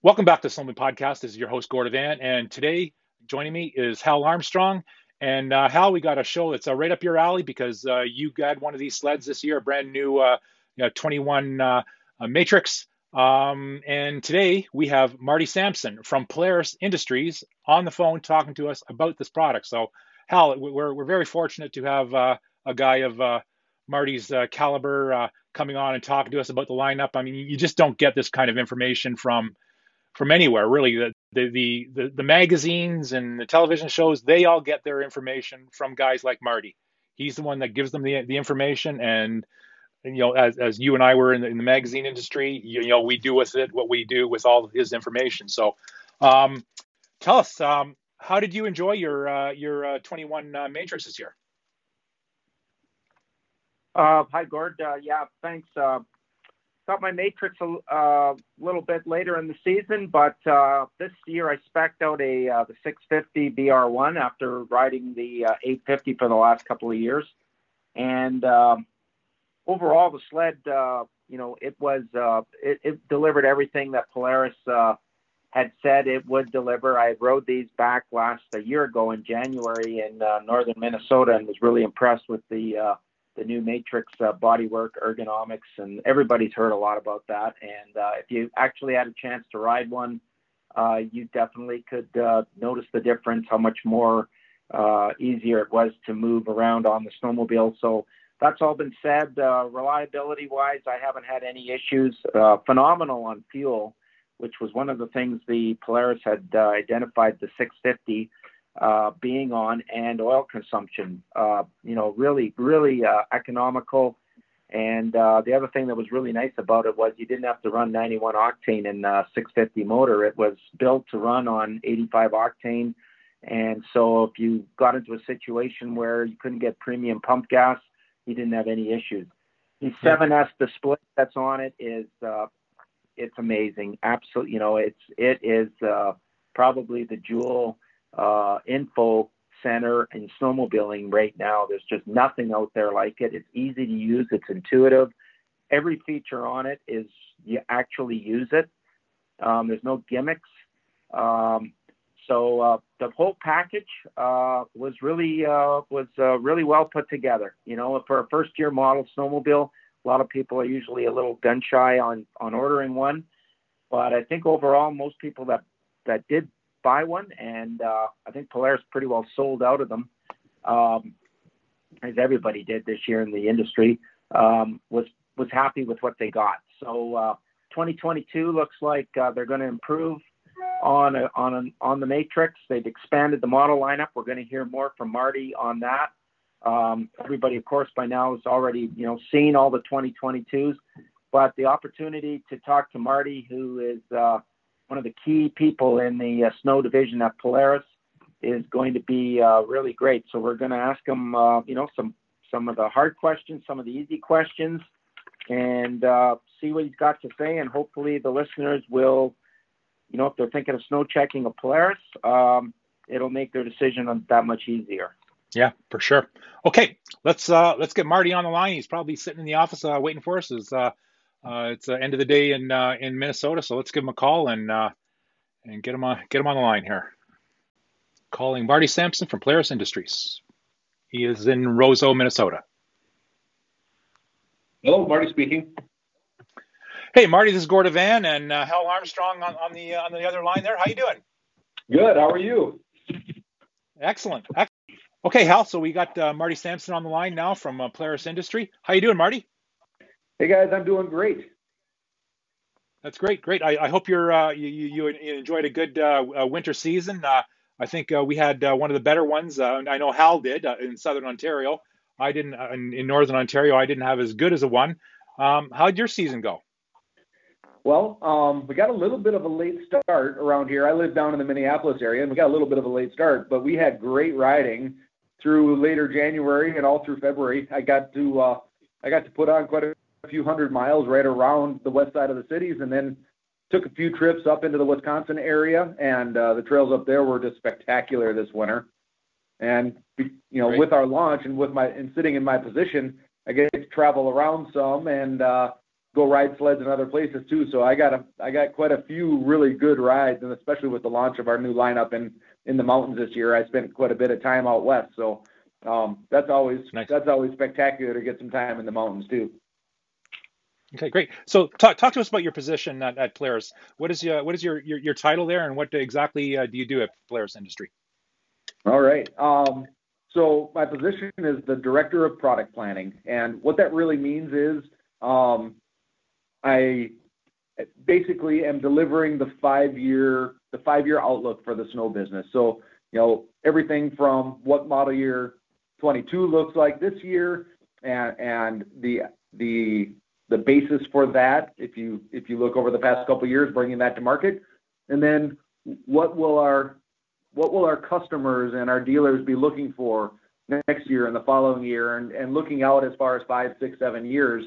Welcome back to Snowmobile Podcast. This is your host, Gord Avann, and today joining me is Hal Armstrong. And uh, Hal, we got a show that's uh, right up your alley because uh, you got one of these sleds this year, a brand new uh, you know, 21 uh, Matrix. Um, and today we have Marty Sampson from Polaris Industries on the phone talking to us about this product. So, Hal, we're, we're very fortunate to have uh, a guy of Marty's caliber coming on and talking to us about the lineup. I mean, you just don't get this kind of information from from anywhere really. The, the the the magazines and the television shows they all get their information from guys like Marty. He's the one that gives them the the information and. and you know, as, as you and I were in the, in the magazine industry, you, you, know, we do with it what we do with all his information. So, um, tell us, um, how did you enjoy your uh, your uh, 21 uh, Matrix this year? Uh, hi, Gord. Uh, yeah, thanks. Uh, got my matrix a uh, little bit later in the season, but uh, this year I specced out a uh, the 650 VR1 after riding the uh, 850 for the last couple of years, and um, overall the sled, uh, you know, it was uh, it, it, delivered everything that Polaris had said it would deliver. I rode these back last a year ago in January in northern Minnesota and was really impressed with the the new Matrix uh, bodywork, ergonomics, and everybody's heard a lot about that. And uh, if you actually had a chance to ride one, uh, you definitely could uh, notice the difference, how much more uh, easier it was to move around on the snowmobile. So that's all been said. Uh, reliability wise, I haven't had any issues. phenomenal on fuel, which was one of the things the Polaris had identified the 650 uh, being on and oil consumption. Uh, you know, really, really uh, economical. And uh, the other thing that was really nice about it was you didn't have to run 91 octane in uh, 650 motor. It was built to run on 85 octane. And so if you got into a situation where you couldn't get premium pump gas, you didn't have any issues. The 7S display that's on it is uh, it's amazing. Absolutely, you know, it's it is uh, probably the jewel uh, info center in snowmobiling right now. There's just nothing out there like it. It's easy to use. It's intuitive. Every feature on it is you actually use it. Um, there's no gimmicks. Um, so uh, the whole package uh, was really uh, was uh, really well put together. You know, for a first year model snowmobile, a lot of people are usually a little gun shy on on ordering one, but I think overall most people that that did buy one, and uh, I think Polaris pretty well sold out of them, um, as everybody did this year in the industry. Um, was was happy with what they got. So uh, 2022 looks like uh, they're going to improve on a, on a, on the Matrix. They've expanded the model lineup. We're going to hear more from Marty on that. Um, everybody, of course, by now has already you know seen all the 2022s, but the opportunity to talk to Marty, who is uh, one of the key people in the uh, snow division at Polaris, is going to be uh, really great. So we're going to ask him, uh, you know, some some of the hard questions, some of the easy questions, and uh, see what he's got to say. And hopefully, the listeners will, you know, if they're thinking of snow checking a Polaris, um, it'll make their decision that much easier. Yeah, for sure. Okay, let's uh, let's get Marty on the line. He's probably sitting in the office uh, waiting for us. Is uh, uh, it's the end of the day in uh, in Minnesota, so let's give him a call and uh, and get him on get him on the line here. Calling Marty Sampson from Polaris Industries. He is in Roseau, Minnesota. Hello, Marty speaking. Hey, Marty, this is Gord Avann and uh, Hal Armstrong on, on the uh, on the other line there. How you doing? Good. How are you? Excellent. Excellent. Okay, Hal. So we got uh, Marty Sampson on the line now from uh, Polaris Industry. How you doing, Marty? Hey guys, I'm doing great. That's great, great. I, I hope you're uh, you, you, enjoyed a good uh, uh, winter season. Uh, I think uh, we had uh, one of the better ones. I know Hal did in Southern Ontario. I didn't in, in, Northern Ontario. I didn't have as good as a one. Um, how'd your season go? Well, um, we got a little bit of a late start around here. I live down in the Minneapolis area, and we got a little bit of a late start, but we had great riding through later January and all through February. I got to I got to put on quite a a few hundred miles right around the west side of the cities, and then took a few trips up into the Wisconsin area, and uh, the trails up there were just spectacular this winter. And you know, Great. with our launch and with my and sitting in my position, I get to travel around some and uh, go ride sleds in other places too. So I got a I got quite a few really good rides, and especially with the launch of our new lineup in in the mountains this year, I spent quite a bit of time out west. So um, that's always nice. that's always spectacular to get some time in the mountains too. Okay, great. So talk talk to us about your position at, at Polaris. What is your what is your, your, your title there, and what exactly uh, do you do at Polaris Industry? All right. Um, so my position is the director of product planning, and what that really means is um, I basically am delivering the five-year the five-year outlook for the snow business. So, you know, everything from what model year 22 looks like this year and and the the the basis for that if you if you look over the past couple of years bringing that to market and then what will our what will our customers and our dealers be looking for next year and the following year and, and looking out as far as five six seven years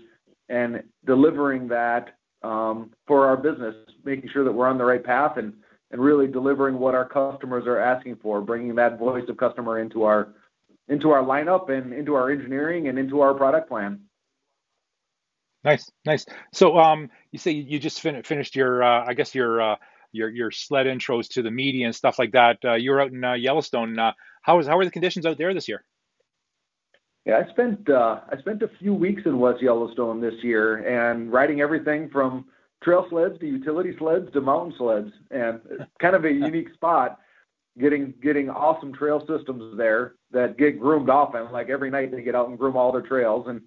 and delivering that um, for our business, making sure that we're on the right path and, and really delivering what our customers are asking for, bringing that voice of customer into our into our lineup and into our engineering and into our product plan. Nice, nice. So, um, you say you just fin- finished your, uh, I guess your, uh, your your sled intros to the media and stuff like that. Uh, you were out in uh, Yellowstone. Uh, how was how were the conditions out there this year? Yeah, I spent uh, I spent a few weeks in West Yellowstone this year and riding everything from trail sleds to utility sleds to mountain sleds, and kind of a unique spot. Getting getting awesome trail systems there that get groomed often. Like every night they get out and groom all their trails, and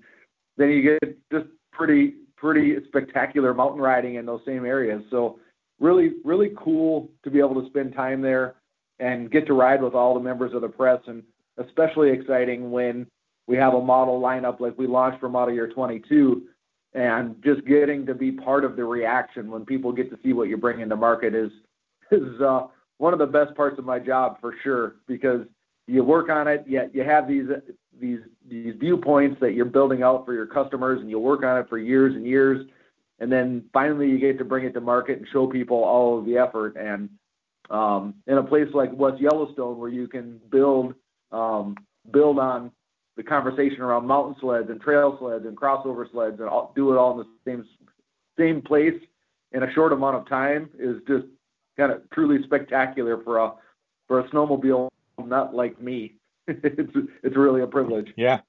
then you get just pretty pretty spectacular mountain riding in those same areas. So really really cool to be able to spend time there and get to ride with all the members of the press, and especially exciting when we have a model lineup like we launched for model year 22 and just getting to be part of the reaction when people get to see what you're bringing to market is is uh, one of the best parts of my job for sure because you work on it yet you have these these these viewpoints that you're building out for your customers and you work on it for years and years and then finally you get to bring it to market and show people all of the effort and um, in a place like West Yellowstone where you can build um, build on the conversation around mountain sleds and trail sleds and crossover sleds and all, do it all in the same same place in a short amount of time is just kind of truly spectacular for a for a snowmobile not like me. it's it's really a privilege. Yeah.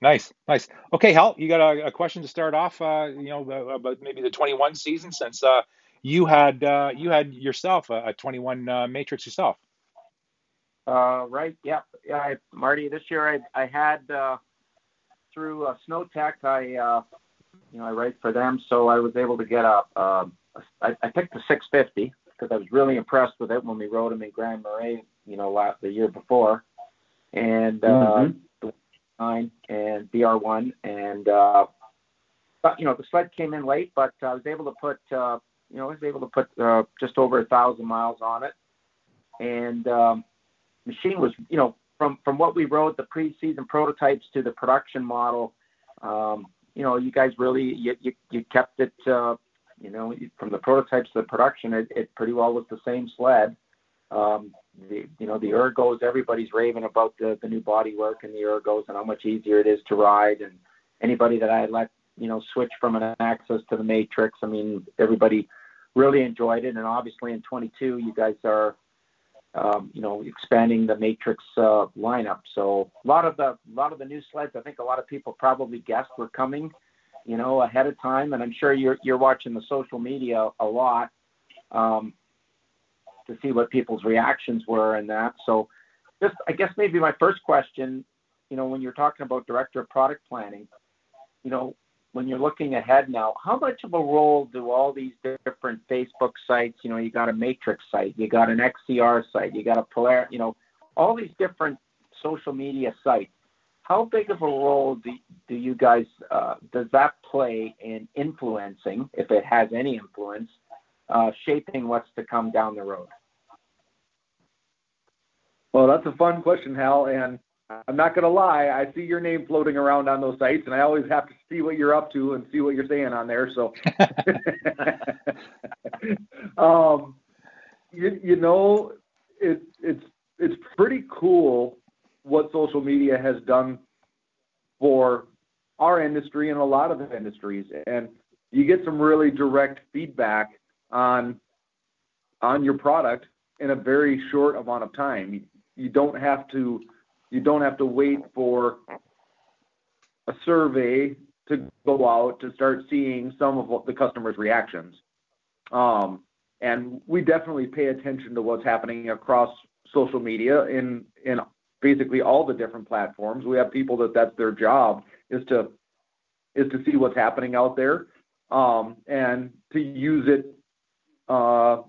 Nice, nice. Okay, Hal, you got a, a question to start off? Uh, you know about maybe the 21 season, since uh, you had uh, you had yourself a, a 21 uh, Matrix yourself. Uh, right. Yeah. Yeah. I, Marty, this year I, I had, uh, through uh, Snowtech, I, uh, you know, I write for them. So I was able to get a, a I, I picked the 650 because I was really impressed with it when we rode them in Grand Marais, you know, last, the year before. And, uh, mm-hmm. nine and VR1 and, uh, but, you know, the sled came in late, but I was able to put, uh, you know, I was able to put, uh, just over a thousand miles on it. And, um, machine was, you know, from from what we wrote, the pre-season prototypes to the production model, um, you know, you guys really you you, you kept it, uh, you know, from the prototypes to the production, it, it pretty well was the same sled. Um, the you know the ergos, everybody's raving about the the new bodywork and the ergos and how much easier it is to ride. And anybody that I let you know switch from an Access to the Matrix, I mean, everybody really enjoyed it. And obviously in 22, you guys are um, you know, expanding the Matrix uh, lineup. So a lot of the a lot of the new sleds, I think a lot of people probably guessed were coming, you know, ahead of time. And I'm sure you're you're watching the social media a lot um, to see what people's reactions were and that. So just I guess maybe my first question, you know, when you're talking about director of product planning, you know, when you're looking ahead now, how much of a role do all these different Facebook sites, you know, you got a Matrix site, you got an XCR site, you got a Polar, you know, all these different social media sites, how big of a role do, do you guys, uh, does that play in influencing, if it has any influence, uh, shaping what's to come down the road? Well, that's a fun question, Hal, and I'm not going to lie. I see your name floating around on those sites, and I always have to see what you're up to and see what you're saying on there. So, um, you, you know, it, it's it's pretty cool what social media has done for our industry and a lot of industries. And you get some really direct feedback on on your product in a very short amount of time. You don't have to you don't have to wait for a survey to go out to start seeing some of the customers' reactions. Um, and we definitely pay attention to what's happening across social media in in basically all the different platforms. We have people that that's their job is to is to see what's happening out there um, and to use it uh,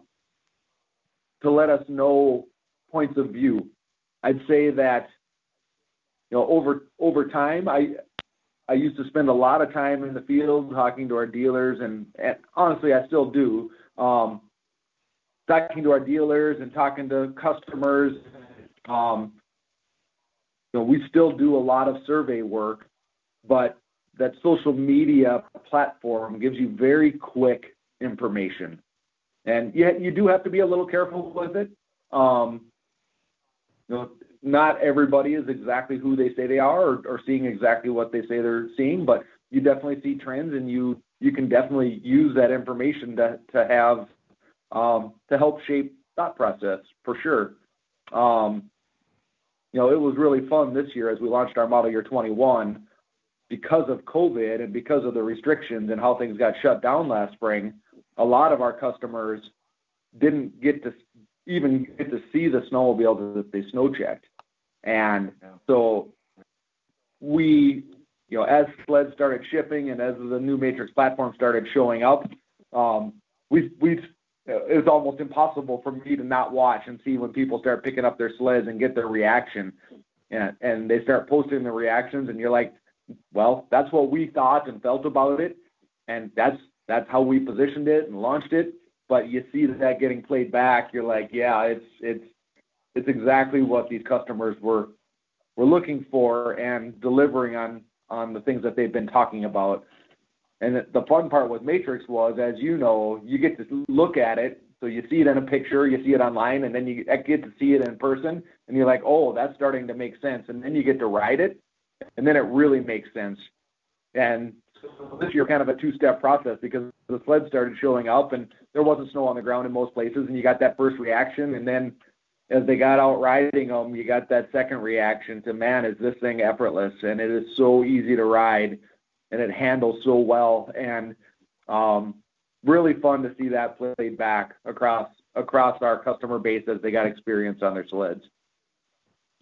to let us know points of view. I'd say that you know over over time, I I used to spend a lot of time in the field talking to our dealers, and, and honestly, I still do. Um, talking to our dealers and talking to customers. Um, you know, we still do a lot of survey work, but that social media platform gives you very quick information. And yet you do have to be a little careful with it. Um, you know, not everybody is exactly who they say they are or, or seeing exactly what they say they're seeing, but you definitely see trends and you you can definitely use that information to to have um, to help shape thought process for sure. Um, you know, it was really fun this year as we launched our model year 21 because of COVID and because of the restrictions and how things got shut down last spring. A lot of our customers didn't get to even get to see the snowmobile that they snow checked. And so we, you know, as sleds started shipping and as the new Matrix platform started showing up, um, we we it was almost impossible for me to not watch and see when people start picking up their sleds and get their reaction. And, and they start posting the reactions, and you're like, well, that's what we thought and felt about it, and that's that's how we positioned it and launched it. But you see that getting played back, you're like, yeah, it's it's it's exactly what these customers were were looking for and delivering on on the things that they've been talking about. And the fun part with Matrix was, as you know, you get to look at it. So you see it in a picture, you see it online, and then you get to see it in person, and you're like, oh, that's starting to make sense. And then you get to ride it, and then it really makes sense. And so this year, kind of a two-step process because the sled started showing up, and there wasn't snow on the ground in most places, and you got that first reaction, and then as they got out riding them, you got that second reaction to, man, is this thing effortless? And it is so easy to ride and it handles so well. And um, really fun to see that played back across across our customer base as they got experience on their sleds.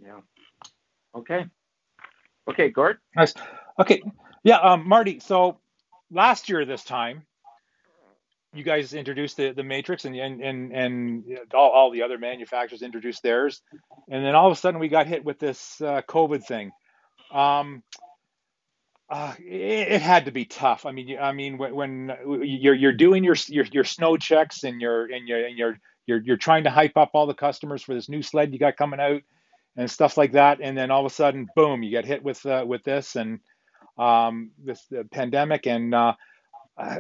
Yeah. Okay. Okay, Gord. Nice. Okay. Yeah, um, Marty. So last year this time, you guys introduced the, the Matrix, and and and, and all, all the other manufacturers introduced theirs, and then all of a sudden we got hit with this uh, COVID thing. Um, uh, it, it, had to be tough. I mean, I mean, when, when, you're you're doing your, your your snow checks and you're and you're and you're you're you're trying to hype up all the customers for this new sled you got coming out and stuff like that, and then all of a sudden, boom, you get hit with uh, with this and um, this pandemic and uh, uh,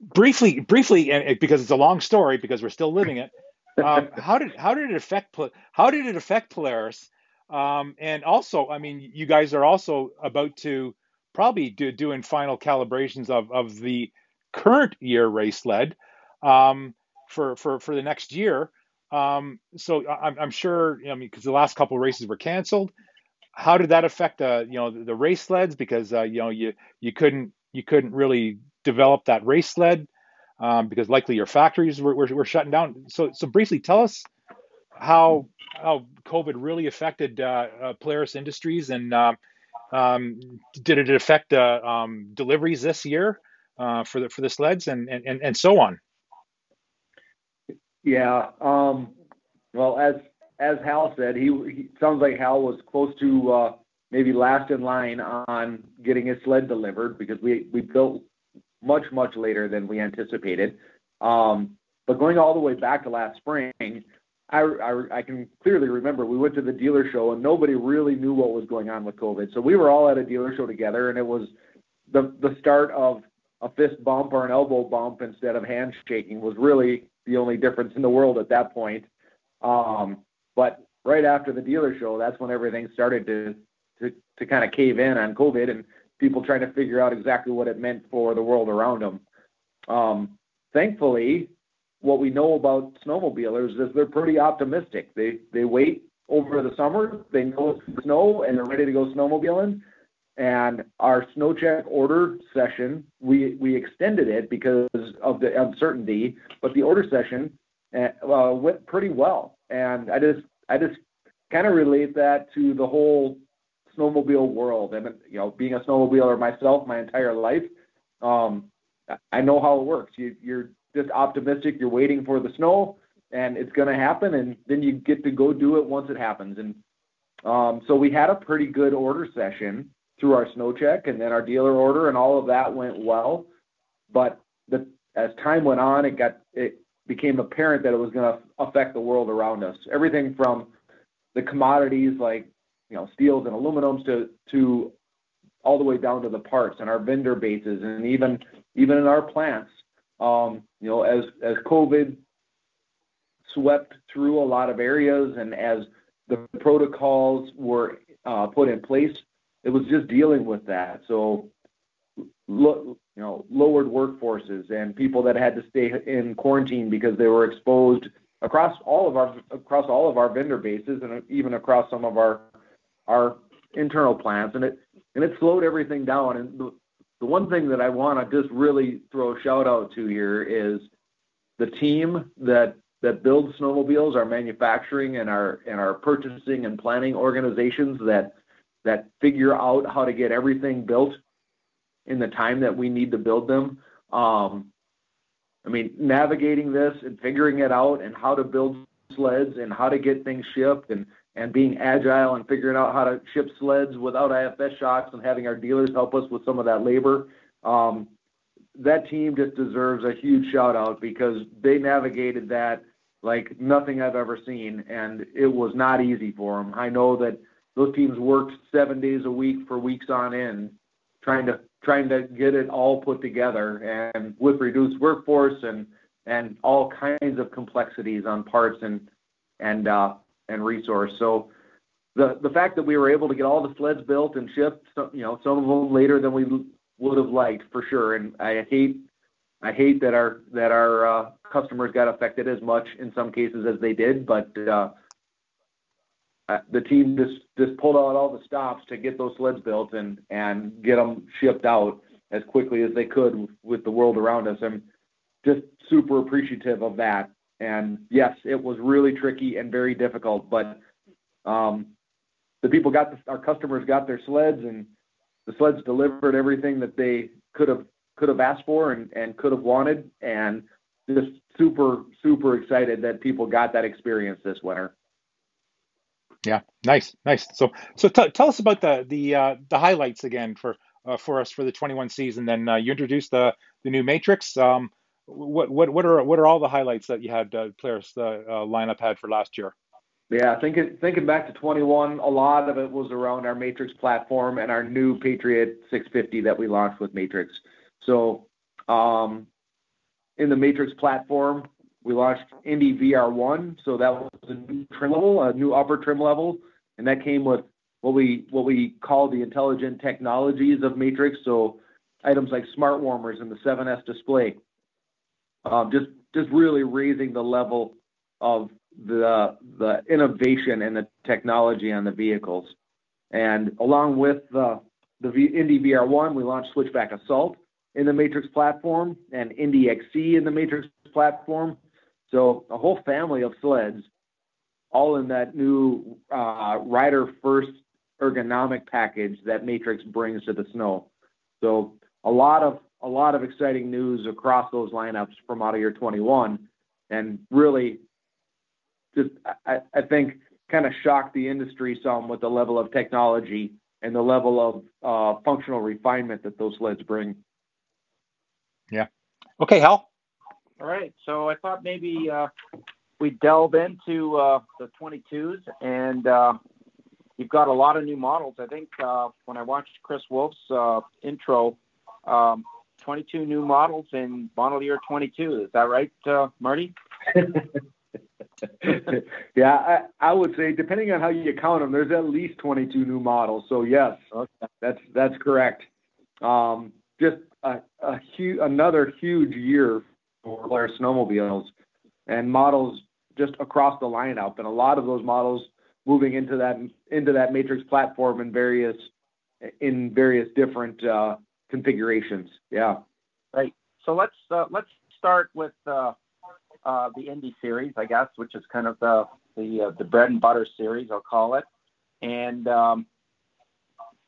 briefly briefly and because it's a long story because we're still living it. Um, how did how did it affect how did it affect Polaris? Um, and also, I mean, you guys are also about to probably do doing final calibrations of, of the current year race sled um, for, for, for the next year. Um, so I'm, I'm sure, I mean, because the last couple races were canceled. How did that affect, uh, you know, the, the race sleds? Because uh, you know, you you couldn't you couldn't really develop that race sled um, because likely your factories were, were, were shutting down. So so briefly, tell us how how COVID really affected uh, uh, Polaris Industries, and uh, um, did it affect uh, um, deliveries this year for the for the sleds, and and and so on. Yeah. Um, well, as as Hal said, he, he sounds like Hal was close to uh, maybe last in line on getting his sled delivered because we we built much much later than we anticipated. Um, but going all the way back to last spring, I, I, I can clearly remember we went to the dealer show and nobody really knew what was going on with COVID. So we were all at a dealer show together, and it was the the start of a fist bump or an elbow bump instead of handshaking was really the only difference in the world at that point. Um, but right after the dealer show, that's when everything started to to, to kind of cave in on COVID, and people trying to figure out exactly what it meant for the world around them. Um, thankfully, what we know about snowmobilers is they're pretty optimistic. They they wait over the summer, they know it's snow, and they're ready to go snowmobiling. And our snow check order session, we we extended it because of the uncertainty, but the order session uh, went pretty well. And I just I just kind of relate that to the whole snowmobile world. And you know, being a snowmobiler myself my entire life, um, I know how it works. You, you're just optimistic. You're waiting for the snow, and it's going to happen, and then you get to go do it once it happens. And um, so we had a pretty good order session through our snow check, and then our dealer order, and all of that went well. But the, as time went on, it got it became apparent that it was going to affect the world around us. Everything from the commodities like you know steels and aluminums to to all the way down to the parts and our vendor bases and even even in our plants um, you know as as covid swept through a lot of areas and as the protocols were uh, put in place it was just dealing with that so lo- you know lowered workforces and people that had to stay in quarantine because they were exposed across all of our across all of our vendor bases and even across some of our our internal plans, and it and it slowed everything down. And the, the one thing that I want to just really throw a shout out to here is the team that that builds snowmobiles, our manufacturing and our and our purchasing and planning organizations that that figure out how to get everything built in the time that we need to build them. Um, I mean, navigating this and figuring it out and how to build sleds and how to get things shipped and and being agile and figuring out how to ship sleds without IFS shocks and having our dealers help us with some of that labor. Um, that team just deserves a huge shout out because they navigated that like nothing I've ever seen, and it was not easy for them. I know that those teams worked seven days a week for weeks on end, trying to trying to get it all put together, and with reduced workforce and and all kinds of complexities on parts and and uh, and resource. So the the fact that we were able to get all the sleds built and shipped, you know, some of them later than we would have liked for sure. And I hate I hate that our that our uh, customers got affected as much in some cases as they did, but uh, the team just just pulled out all the stops to get those sleds built and and get them shipped out as quickly as they could with the world around us. I'm just super appreciative of that. And yes, it was really tricky and very difficult, but um, the people got the, our customers got their sleds, and the sleds delivered everything that they could have could have asked for and, and could have wanted, and just super super excited that people got that experience this winter. Yeah, nice, nice. So so t- tell us about the the uh, the highlights again for uh, for us for the 21 season. Then uh, you introduced the the new Matrix. Um, what what what are what are all the highlights that you had uh, players the uh, lineup had for last year? Yeah, thinking thinking back to 21, a lot of it was around our Matrix platform and our new Patriot 650 that we launched with Matrix. So, um, in the Matrix platform, we launched Indy VR1. So that was a new trim level, a new upper trim level, and that came with what we what we call the intelligent technologies of Matrix. So items like smart warmers and the 7S display um, just just really raising the level of the the innovation and the technology on the vehicles. And along with the the v, Indy VR1, we launched Switchback Assault in the Matrix platform and Indy XC in the Matrix platform. So a whole family of sleds, all in that new uh, rider first ergonomic package that Matrix brings to the snow. So a lot of a lot of exciting news across those lineups from model year 21, and really, just I, I think kind of shocked the industry some with the level of technology and the level of uh, functional refinement that those sleds bring. Yeah. Okay, Hal. All right. So I thought maybe uh, we delve into uh, the 22s, and uh, you've got a lot of new models. I think uh, when I watched Chris Wolf's uh, intro, um, 22 new models in model year 22. Is that right, uh, Marty? yeah, I, I would say depending on how you count them, there's at least 22 new models. So yes, okay. that's that's correct. um, just a, a hu- another huge year for Polaris snowmobiles and models just across the lineup, and a lot of those models moving into that into that Matrix platform in various in various different uh, configurations. Yeah. Right. So let's uh, let's start with uh, uh, the Indy series, I guess, which is kind of the the uh, the bread and butter series, I'll call it. And um,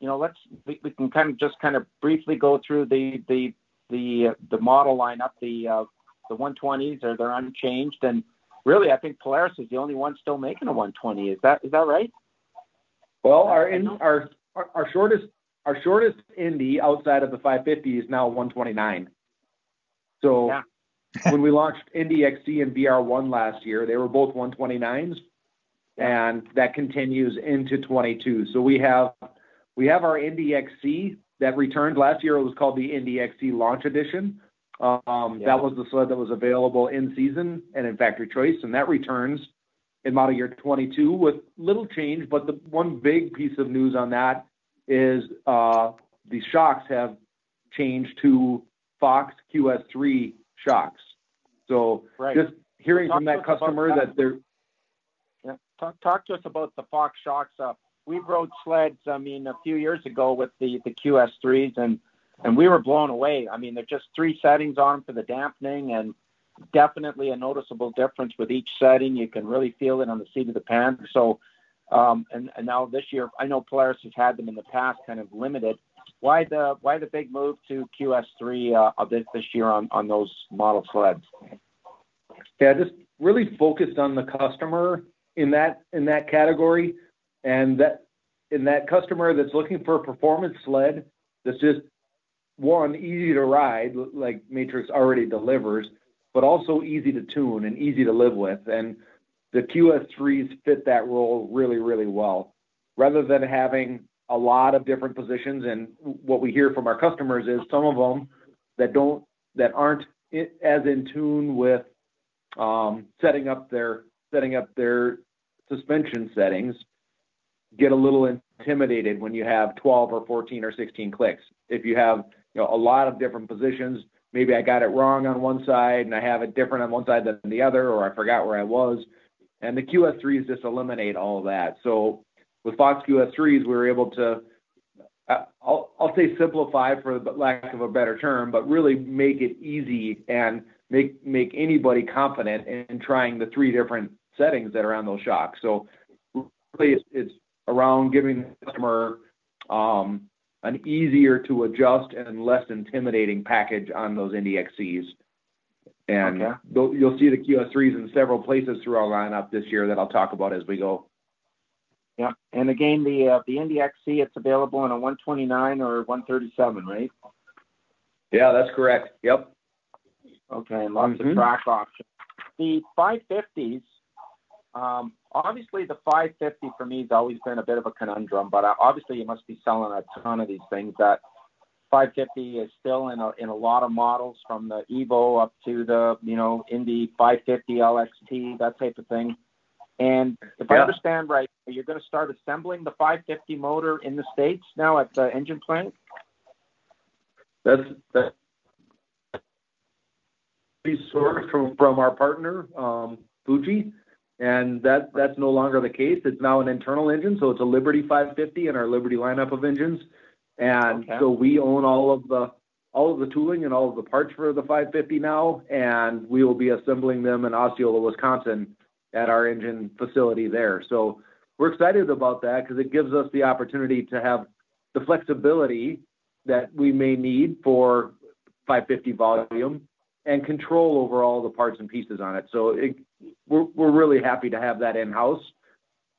you know, let's we, we, can kind of just kind of briefly go through the the the uh, the model lineup. The the 120s are they're unchanged, and really, I think Polaris is the only one still making a 120. Is that is that right? Well, our in, our, our shortest our shortest Indy outside of the 550 is now 129. So yeah. when we launched Indy XC and VR1 last year, they were both 129s, and that continues into 22. So we have we have our Indy XC that returned last year. It was called the Indy XC Launch Edition. Um, yeah. That was the sled that was available in season and in factory choice, and that returns in model year 22 with little change. But the one big piece of news on that is uh, the shocks have changed to Fox QS3 shocks. So right. just hearing from that customer that. that. they're yeah. talk, talk to us about the Fox shocks. Uh, we rode sleds. I mean, a few years ago with the the QS3s, and and we were blown away. I mean, they're just three settings on them for the dampening, and definitely a noticeable difference with each setting. You can really feel it on the seat of the pants. So, um, and, and now this year, I know Polaris has had them in the past, kind of limited. Why the why the big move to QS3 uh, this this year on on those model sleds? Yeah, just really focused on the customer in that in that category, and that in that customer that's looking for a performance sled that's just one easy to ride, like Matrix already delivers, but also easy to tune and easy to live with. And the QS3s fit that role really, really well. Rather than having a lot of different positions, and what we hear from our customers is some of them that don't that aren't as in tune with um, setting up their setting up their suspension settings get a little intimidated when you have 12 or 14 or 16 clicks. If you have you know a lot of different positions, maybe I got it wrong on one side and I have it different on one side than the other, or I forgot where I was. And the QS3s just eliminate all of that. So with Fox QS3s, we were able to, uh, I'll, I'll say simplify for lack of a better term, but really make it easy and make make anybody confident in trying the three different settings that are on those shocks. So really, it's, it's around giving the customer um, an easier to adjust and less intimidating package on those Indy XCs. And okay. you'll see the QS3s in several places through our lineup this year that I'll talk about as we go. Yeah, and again, the uh, the Indy XC, it's available in a 129 or 137, right? Yeah, that's correct. Yep. Okay, lots mm-hmm. of track options. The 550s, um, obviously the 550 for me has always been a bit of a conundrum, but obviously you must be selling a ton of these things. That 550 is still in a in a lot of models from the Evo up to the you know Indy 550 LXT that type of thing. And if yeah. I understand right, you're going to start assembling the 550 motor in the states now at the engine plant. That's that. Sourced from from our partner um, Fuji and that that's no longer the case. It's now an internal engine, so it's a Liberty 550 in our Liberty lineup of engines, and okay. so we own all of the all of the tooling and all of the parts for the 550 now, and we will be assembling them in Osceola, Wisconsin, at our engine facility there. So we're excited about that because it gives us the opportunity to have the flexibility that we may need for 550 volume and control over all the parts and pieces on it. So it, we're we're really happy to have that in house.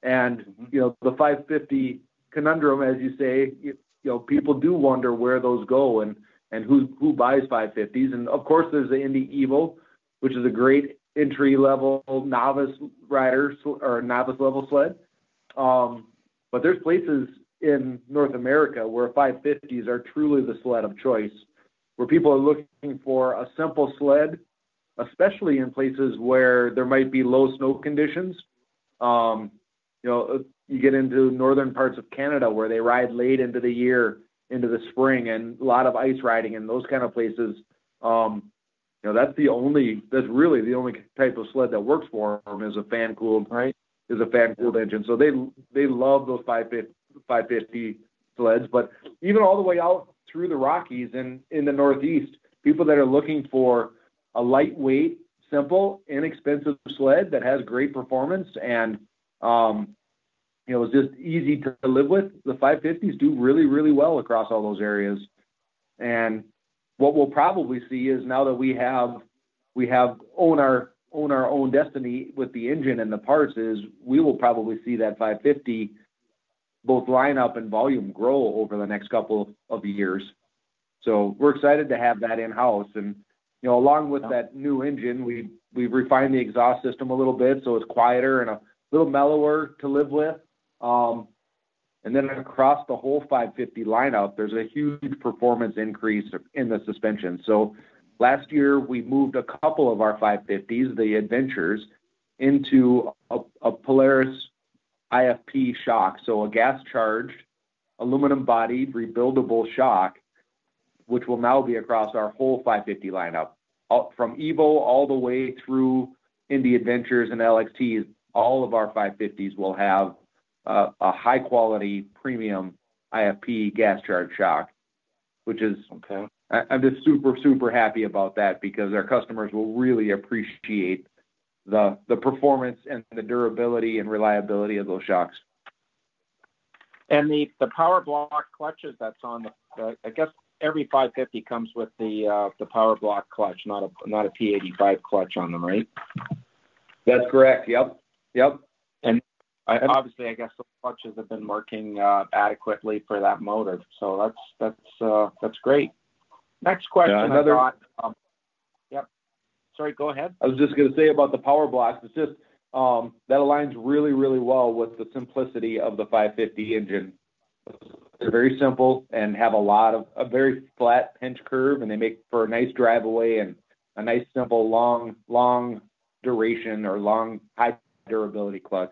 And mm-hmm. you know the 550 conundrum, as you say, you, you know people do wonder where those go and and who who buys 550s. And of course, there's the Indy Evo, which is a great entry level novice rider or novice level sled. Um, but there's places in North America where 550s are truly the sled of choice where people are looking for a simple sled, especially in places where there might be low snow conditions. Um, you know, you get into northern parts of Canada where they ride late into the year into the spring and a lot of ice riding and those kind of places. Um, you know, that's the only, that's really the only type of sled that works for them is a fan cooled, right? Is a fan cooled engine. So they, they love those 550, 550 sleds, but even all the way out through the Rockies and in the Northeast, people that are looking for a lightweight, simple, inexpensive sled that has great performance and, um, you know, just easy to live with. The 550s do really, really well across all those areas. And what we'll probably see is now that we have we have own our own our own destiny with the engine and the parts is we will probably see that 550 both lineup and volume grow over the next couple of years. So we're excited to have that in house, and you know, along with that new engine, we we've refined the exhaust system a little bit so it's quieter and a little mellower to live with. Um, and then across the whole 550 lineup, there's a huge performance increase in the suspension. So last year we moved a couple of our 550s, the Adventures, into a, a Polaris IFP shock, so a gas charged, aluminum bodied, rebuildable shock, which will now be across our whole 550 lineup. From Evo all the way through Indy Adventures and LXTs, all of our 550s will have uh, a high quality premium IFP gas charge shock, which is okay. I, I'm just super, super happy about that because our customers will really appreciate the the performance and the durability and reliability of those shocks. And the the power block clutches that's on the, the I guess every 550 comes with the uh, the power block clutch, not a not a P85 clutch on them, right? That's correct. Yep. Yep. And I, obviously, I guess the clutches have been working uh, adequately for that motor, so that's that's uh, that's great. Next question yeah, another. Um, Sorry, go ahead. I was just going to say about the power blocks. It's just um, that aligns really, really well with the simplicity of the 550 engine. They're very simple and have a lot of a very flat pinch curve, and they make for a nice drive away and a nice, simple, long, long duration or long high durability clutch.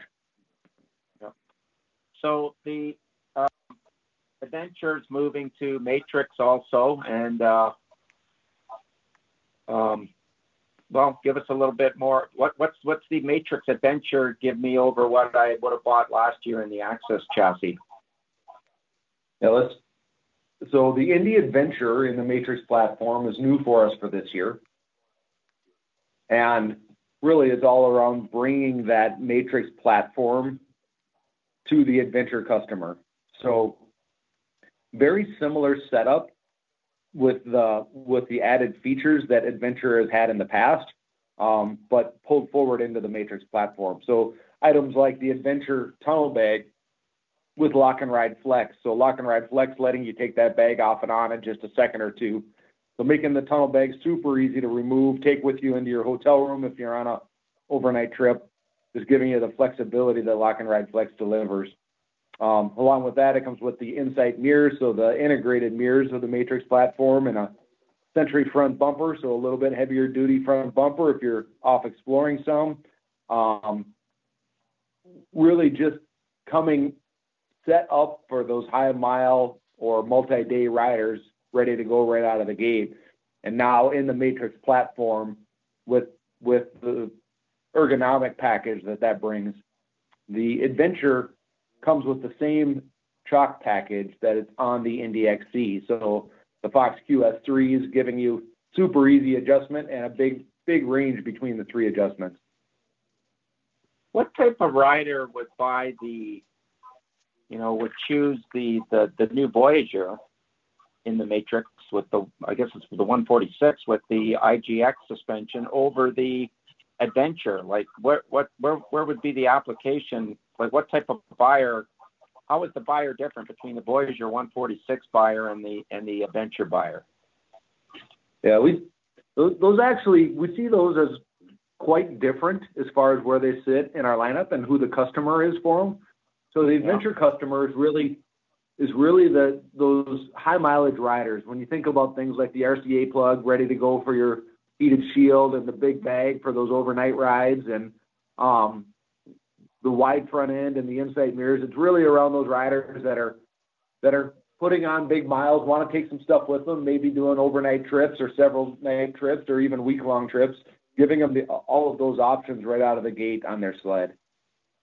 So the uh, Adventure's moving to Matrix also, and uh, um, well, give us a little bit more. What, what's what's the Matrix Adventure give me over what I would have bought last year in the Access chassis? So the Indy Adventure in the Matrix platform is new for us for this year, and really it's all around bringing that Matrix platform to the Adventure customer. So very similar setup with the with the added features that Adventure has had in the past, um, but pulled forward into the Matrix platform. So items like the Adventure tunnel bag with Lock and Ride Flex. So Lock and Ride Flex letting you take that bag off and on in just a second or two. So making the tunnel bag super easy to remove, take with you into your hotel room if you're on a overnight trip, just giving you the flexibility that Lock and Ride Flex delivers. Um, along with that, it comes with the Insight mirrors, so the integrated mirrors of the Matrix platform and a Century front bumper, so a little bit heavier duty front bumper if you're off exploring some. Um, really just coming set up for those high mile or multi-day riders ready to go right out of the gate. And now in the Matrix platform with with the ergonomic package that that brings, the Adventure comes with the same shock package that is on the Indy XC. So the Fox QS3 is giving you super easy adjustment and a big big range between the three adjustments. What type of rider would buy the, you know, would choose the the, the new Voyager in the Matrix with the I guess it's the 146 with the IGX suspension over the Adventure? Like, what what where where would be the application like what type of buyer how is the buyer different between the Voyager 146 buyer and the and the Adventure buyer? Yeah, we those, those actually we see those as quite different as far as where they sit in our lineup and who the customer is for them. So the Adventure yeah. customer is really is really the those high mileage riders. When you think about things like the RCA plug ready to go for your heated shield and the big bag for those overnight rides and um, the wide front end and the inside mirrors. It's really around those riders that are that are putting on big miles, want to take some stuff with them, maybe doing overnight trips or several night trips or even week long trips, giving them the, all of those options right out of the gate on their sled.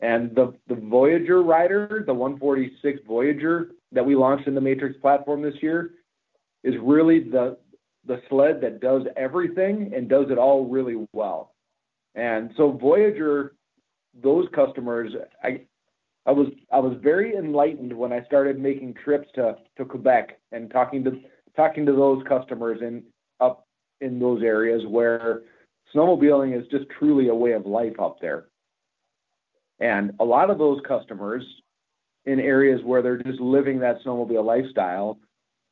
And the, Voyager rider, the 146 Voyager that we launched in the Matrix platform this year, is really the the sled that does everything and does it all really well. And so Voyager, those customers, I I was I was very enlightened when I started making trips to, to Quebec and talking to talking to those customers in up in those areas where snowmobiling is just truly a way of life up there. And a lot of those customers in areas where they're just living that snowmobile lifestyle,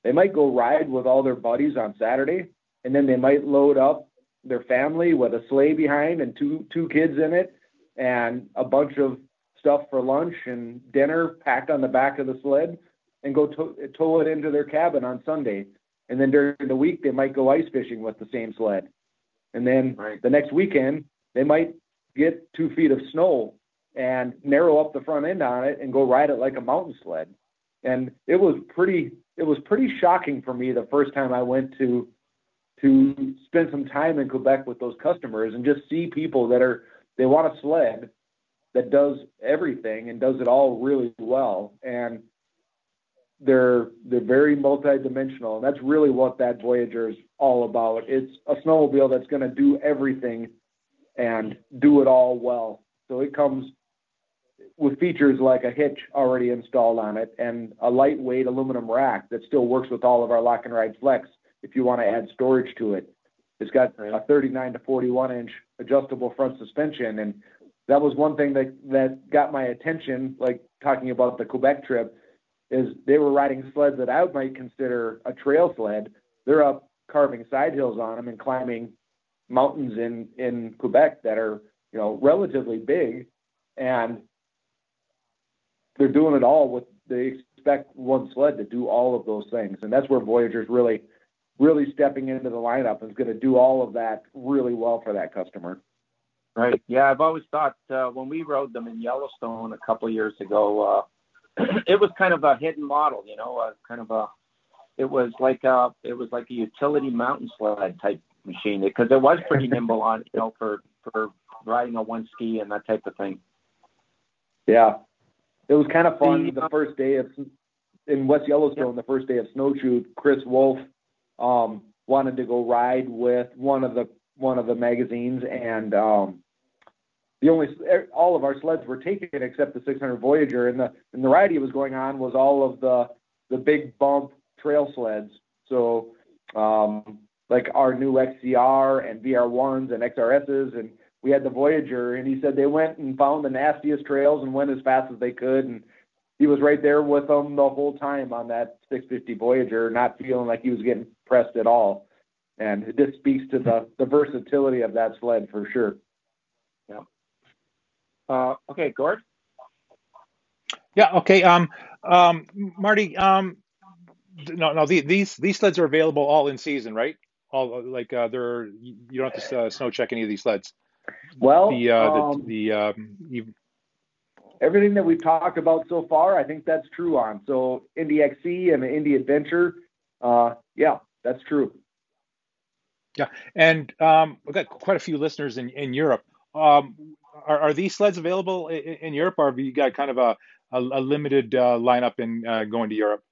they might go ride with all their buddies on Saturday, and then they might load up their family with a sleigh behind and two two kids in it and a bunch of stuff for lunch and dinner packed on the back of the sled and go tow, tow it into their cabin on Sunday. And then during the week, they might go ice fishing with the same sled. And then right. the next weekend, they might get two feet of snow and narrow up the front end on it and go ride it like a mountain sled. And it was pretty it was pretty shocking for me the first time I went to to spend some time in Quebec with those customers and just see people that are they want a sled that does everything and does it all really well and they're they're very multidimensional and that's really what that Voyager is all about. It's a snowmobile that's going to do everything and do it all well. So it comes with features like a hitch already installed on it and a lightweight aluminum rack that still works with all of our lock and ride flex if you want to add storage to it. It's got a 39 to 41 inch adjustable front suspension, and that was one thing that that got my attention. Like talking about the Quebec trip, is they were riding sleds that I might consider a trail sled. They're up carving side hills on them and climbing mountains in in Quebec that are you know relatively big, and they're doing it all with they expect one sled to do all of those things, and that's where Voyager's really really stepping into the lineup is going to do all of that really well for that customer. Right. Yeah, I've always thought uh, when we rode them in Yellowstone a couple of years ago, uh, it was kind of a hidden model, you know, uh, kind of a. It was like a it was like a utility mountain sled type machine because it was pretty nimble on you know for for riding on one ski and that type of thing. Yeah, it was kind of fun. The, the first day of in West Yellowstone, the first day of snowshoe, Chris Wolf um, wanted to go ride with one of the one of the magazines, and um, the only all of our sleds were taken except the 600 Voyager, and the and the ride he was going on was all of the the big bump trail sleds. So um, like our new XCR and VR1s and XRSs, and we had the Voyager, and he said they went and found the nastiest trails and went as fast as they could, and he was right there with them the whole time on that 650 Voyager, not feeling like he was getting pressed at all. And it just speaks to the, the versatility of that sled for sure. Yeah. Uh, okay, Gord. Yeah. Okay. Um, um, Marty. Um, no, no. these these sleds are available all in season, right? All like uh, they're you don't have to uh, snow check any of these sleds. Well, the uh, um, the, the um, everything that we've talked about so far, I think that's true on. So Indy XC and the Indy Adventure, uh, yeah, that's true. Yeah, and um, we've got quite a few listeners in, in Europe. Um, are, are, these sleds available in, in, Europe, or have you got kind of a, a, a limited uh, lineup in uh, going to Europe?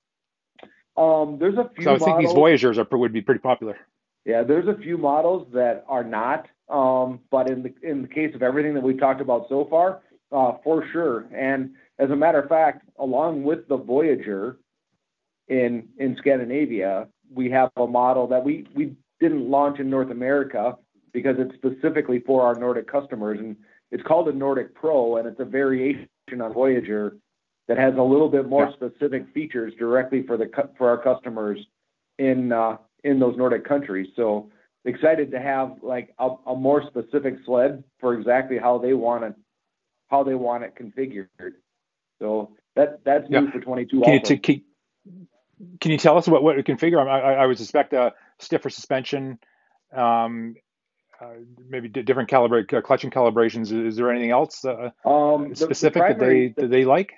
Um, there's a few. So I think these Voyagers are would be pretty popular. Yeah, there's a few models that are not, but in the in the case of everything that we've talked about so far, uh, for sure. And as a matter of fact, along with the Voyager in in Scandinavia, we have a model that we we didn't launch in North America because it's specifically for our Nordic customers, and it's called a Nordic Pro, and it's a variation on Voyager that has a little bit more specific features directly for the for our customers in uh, in those Nordic countries. So excited to have like a, a more specific sled for exactly how they want it how they want it configured. So that that's yeah. new for 22. Can you, t- can you tell us what what to configure? I, I would suspect a stiffer suspension, um, uh, maybe d- different calibrate uh, clutching calibrations. Is there anything else uh, um, specific the, the primary, that they that they like?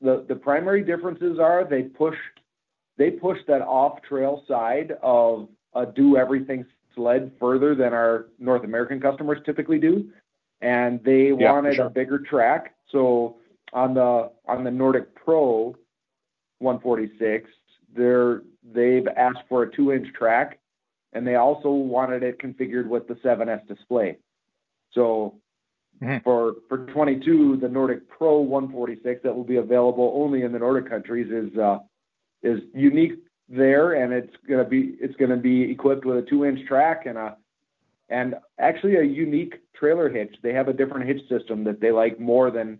The the primary differences are they push they push that off trail side of a do everything sled further than our North American customers typically do, and they yeah, wanted sure. a bigger track. So on the on the Nordic Pro 146, they're they've asked for a two inch track, and they also wanted it configured with the 7S display. So mm-hmm. for for 22, the Nordic Pro 146 that will be available only in the Nordic countries is uh, is unique there, and it's gonna be it's gonna be equipped with a two inch track and a and actually a unique trailer hitch. They have a different hitch system that they like more than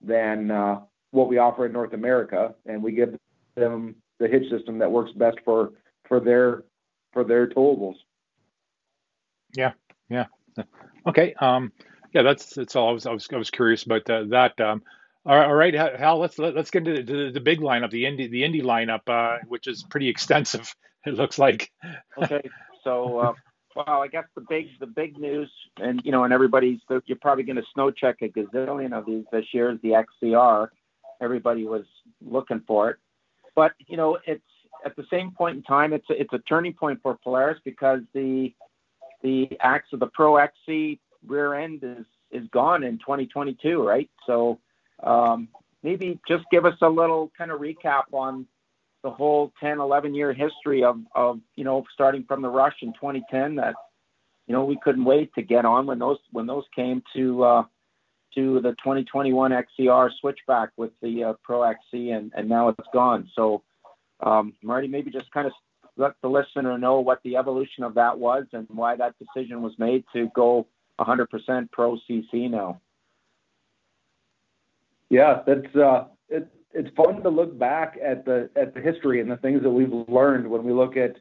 than uh, what we offer in North America, and we give them the hitch system that works best for for their for their towables. Yeah, yeah. Okay. Um, yeah, that's that's all. I was I was, I was curious about uh, that. Um, all right, Hal. Let's let, us get into the, the, big lineup, the Indy the Indy lineup, uh, which is pretty extensive. It looks like. okay, so uh, well, I guess the big the big news, and you know, and everybody's you're probably going to snow check a gazillion of these this year is the XCR. Everybody was looking for it, but you know, it's at the same point in time, it's a, it's a turning point for Polaris because the the axe of the Pro XC rear end is is gone in 2022, right? So maybe just give us a little kind of recap on the whole 10, 11 year history of, you know, starting from the rush in 2010 that, you know, we couldn't wait to get on when those, when those came to, uh, to the 2021 XCR switchback with the uh, Pro XC and, and now it's gone. So, um, Marty, maybe just kind of let the listener know what the evolution of that was and why that decision was made to go 100% Pro CC now. Yeah, that's uh, it, it's fun to look back at the at the history and the things that we've learned when we look at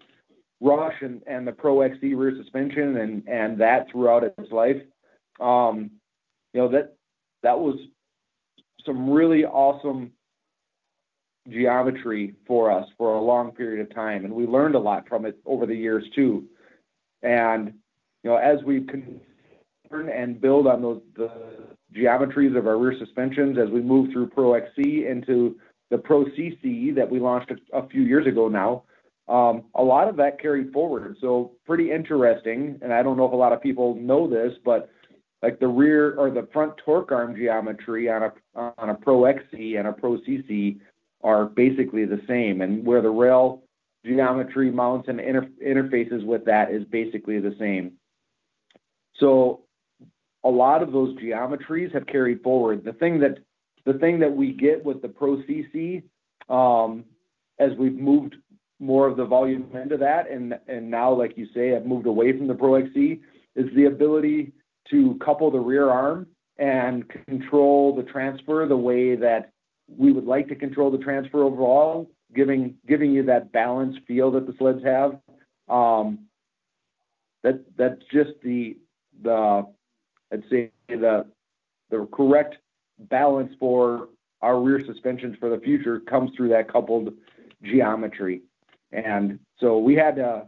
Rush and, and the Pro XC rear suspension and and that throughout its life. Um, you know that that was some really awesome geometry for us for a long period of time, and we learned a lot from it over the years too. And you know, as we can and build on those the geometries of our rear suspensions as we move through Pro XC into the Pro CC that we launched a, few years ago now. Um, a lot of that carried forward. So pretty interesting. And I don't know if a lot of people know this, but like the rear or the front torque arm geometry on a on a Pro XC and a Pro CC are basically the same, and where the rail geometry mounts and inter- interfaces with that is basically the same. So a lot of those geometries have carried forward. The thing that the thing that we get with the Pro CC, um, as we've moved more of the volume into that, and and now, like you say, have moved away from the Pro XC, is the ability to couple the rear arm and control the transfer the way that we would like to control the transfer overall, giving giving you that balanced feel that the sleds have. Um, that that's just the the I'd say the the correct balance for our rear suspensions for the future comes through that coupled geometry. And so we had uh,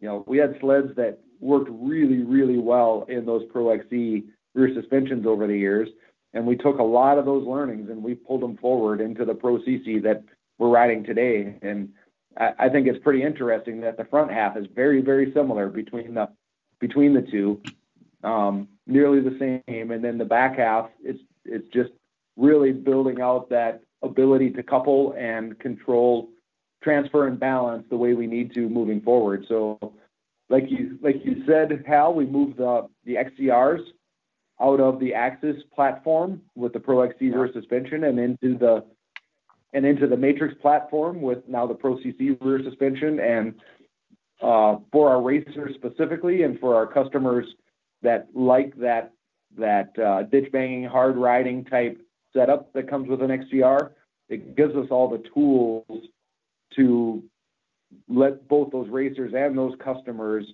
you know, we had sleds that worked really, really well in those Pro XC rear suspensions over the years. And we took a lot of those learnings and we pulled them forward into the Pro CC that we're riding today. And I, I think it's pretty interesting that the front half is very, very similar between the between the two um, nearly the same. And then the back half, it's it's just really building out that ability to couple and control transfer and balance the way we need to moving forward. So, like you like you said, Hal, we moved the the XCRs out of the AXYS platform with the Pro XC rear suspension and into the and into the Matrix platform with now the Pro CC rear suspension and uh, for our racers specifically and for our customers that like that that uh, ditch banging, hard riding type setup that comes with an XCR. It gives us all the tools to let both those racers and those customers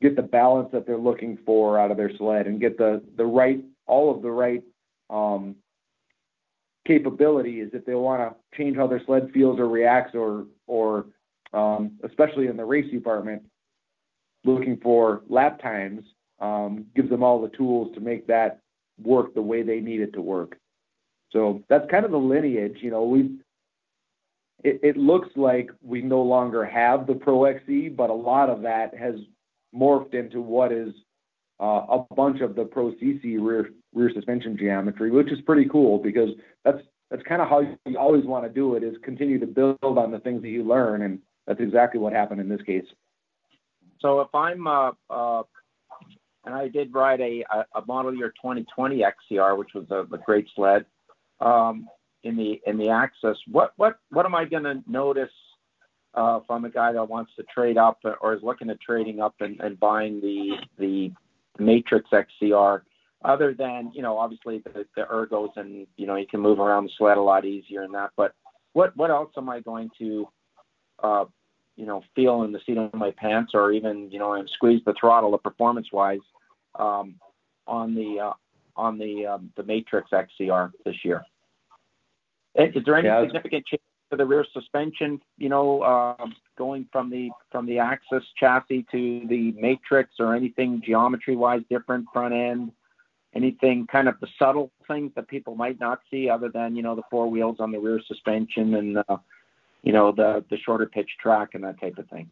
get the balance that they're looking for out of their sled and get the the right all of the right um, capabilities if they want to change how their sled feels or reacts or or um, especially in the race department looking for lap times gives them all the tools to make that work the way they need it to work. So that's kind of the lineage. You know, we it, it looks like we no longer have the Pro XC, but a lot of that has morphed into what is uh, a bunch of the Pro CC rear rear suspension geometry, which is pretty cool because that's that's kind of how you always want to do it is continue to build on the things that you learn, and that's exactly what happened in this case. So if I'm uh, uh, and I did ride a, a model year 2020 XCR, which was a, a great sled um, in the in the AXYS. What what what am I going to notice uh, from a guy that wants to trade up or is looking at trading up and, and buying the the Matrix XCR? Other than you know, obviously the, the ergos and you know you can move around the sled a lot easier and that. But what what else am I going to uh, you know feel in the seat of my pants or even you know and squeeze the throttle performance wise on the uh, on the um, the Matrix XCR this year. Is there any significant change to the rear suspension? You know, uh, going from the from the AXYS chassis to the Matrix, or anything geometry-wise different front end? Anything kind of the subtle things that people might not see, other than you know the four wheels on the rear suspension and uh, you know the the shorter pitch track and that type of thing.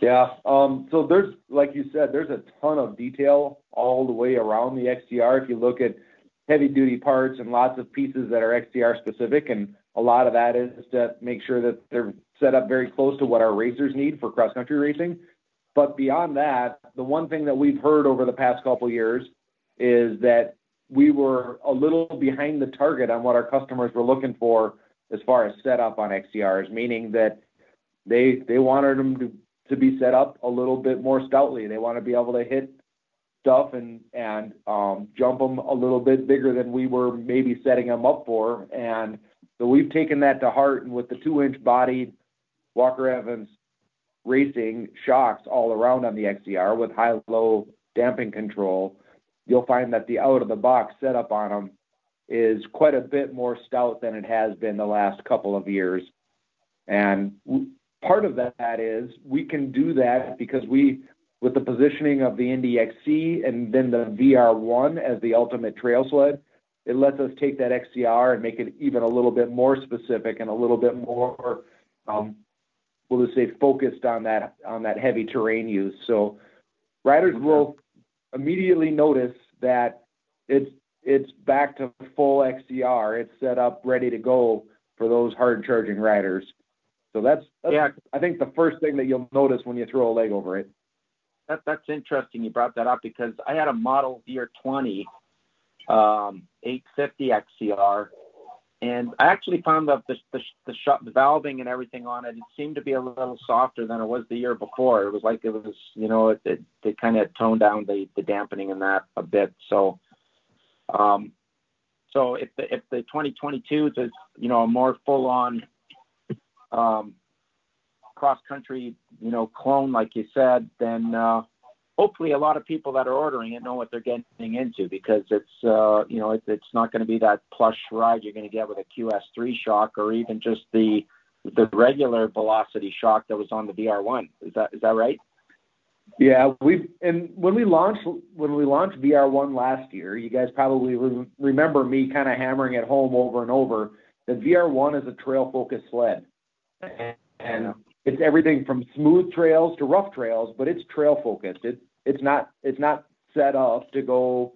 Yeah. Um, so there's, like you said, there's a ton of detail all the way around the XCR. If you look at heavy duty parts and lots of pieces that are XCR specific, and a lot of that is to make sure that they're set up very close to what our racers need for cross country racing. But beyond that, the one thing that we've heard over the past couple years is that we were a little behind the target on what our customers were looking for as far as setup on XDRs, meaning that they they wanted them to to be set up a little bit more stoutly. They want to be able to hit stuff and and um, jump them a little bit bigger than we were maybe setting them up for. And so we've taken that to heart. And with the two-inch bodied Walker Evans racing shocks all around on the XCR with high-low damping control, you'll find that the out-of-the-box setup on them is quite a bit more stout than it has been the last couple of years. And part of that is we can do that because we, with the positioning of the Indy XC and then the VR1 as the ultimate trail sled, it lets us take that XCR and make it even a little bit more specific and a little bit more, um, we'll just say, focused on that on that heavy terrain use. So riders will immediately notice that it's it's back to full XCR. It's set up, ready to go for those hard charging riders. So that's, that's yeah. I think the first thing that you'll notice when you throw a leg over it. That, that's interesting. You brought that up because I had a model year 20 um, 850 XCR, and I actually found that the the, the, the valving and everything on it, it seemed to be a little softer than it was the year before. It was like it was, you know, it, it, kind of toned down the, the dampening in that a bit. So, um, so if the if the 2022 is you know a more full on um, cross country, you know, clone like you said, then uh, hopefully a lot of people that are ordering it know what they're getting into because it's uh, you know it, it's not going to be that plush ride you're going to get with a QS3 shock or even just the the regular velocity shock that was on the VR1. Is that is that right? Yeah, we and when we launched when we launched VR1 last year, you guys probably re- remember me kind of hammering it home over and over that VR1 is a trail focused sled and it's everything from smooth trails to rough trails, but it's trail focused. It, it's not it's not set up to go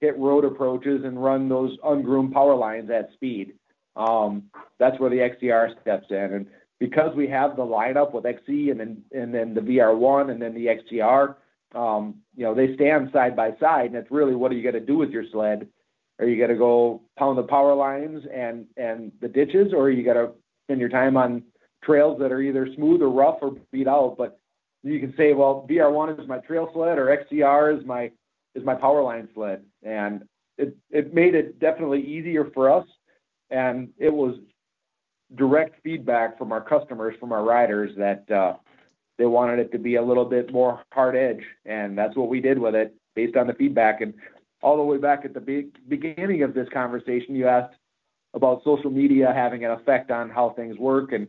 hit road approaches and run those ungroomed power lines at speed. Um, that's where the XCR steps in, and because we have the lineup with XC and then and then the VR1 and then the XCR, um, you know they stand side by side, and it's really what are you going to do with your sled? Are you going to go pound the power lines and and the ditches, or are you going to spend your time on trails that are either smooth or rough or beat out. But you can say, well, VR1 is my trail sled or XCR is my is my power line sled, and it it made it definitely easier for us, and it was direct feedback from our customers, from our riders that uh, they wanted it to be a little bit more hard edge, and that's what we did with it based on the feedback. And all the way back at the be- beginning of this conversation, you asked about social media having an effect on how things work, and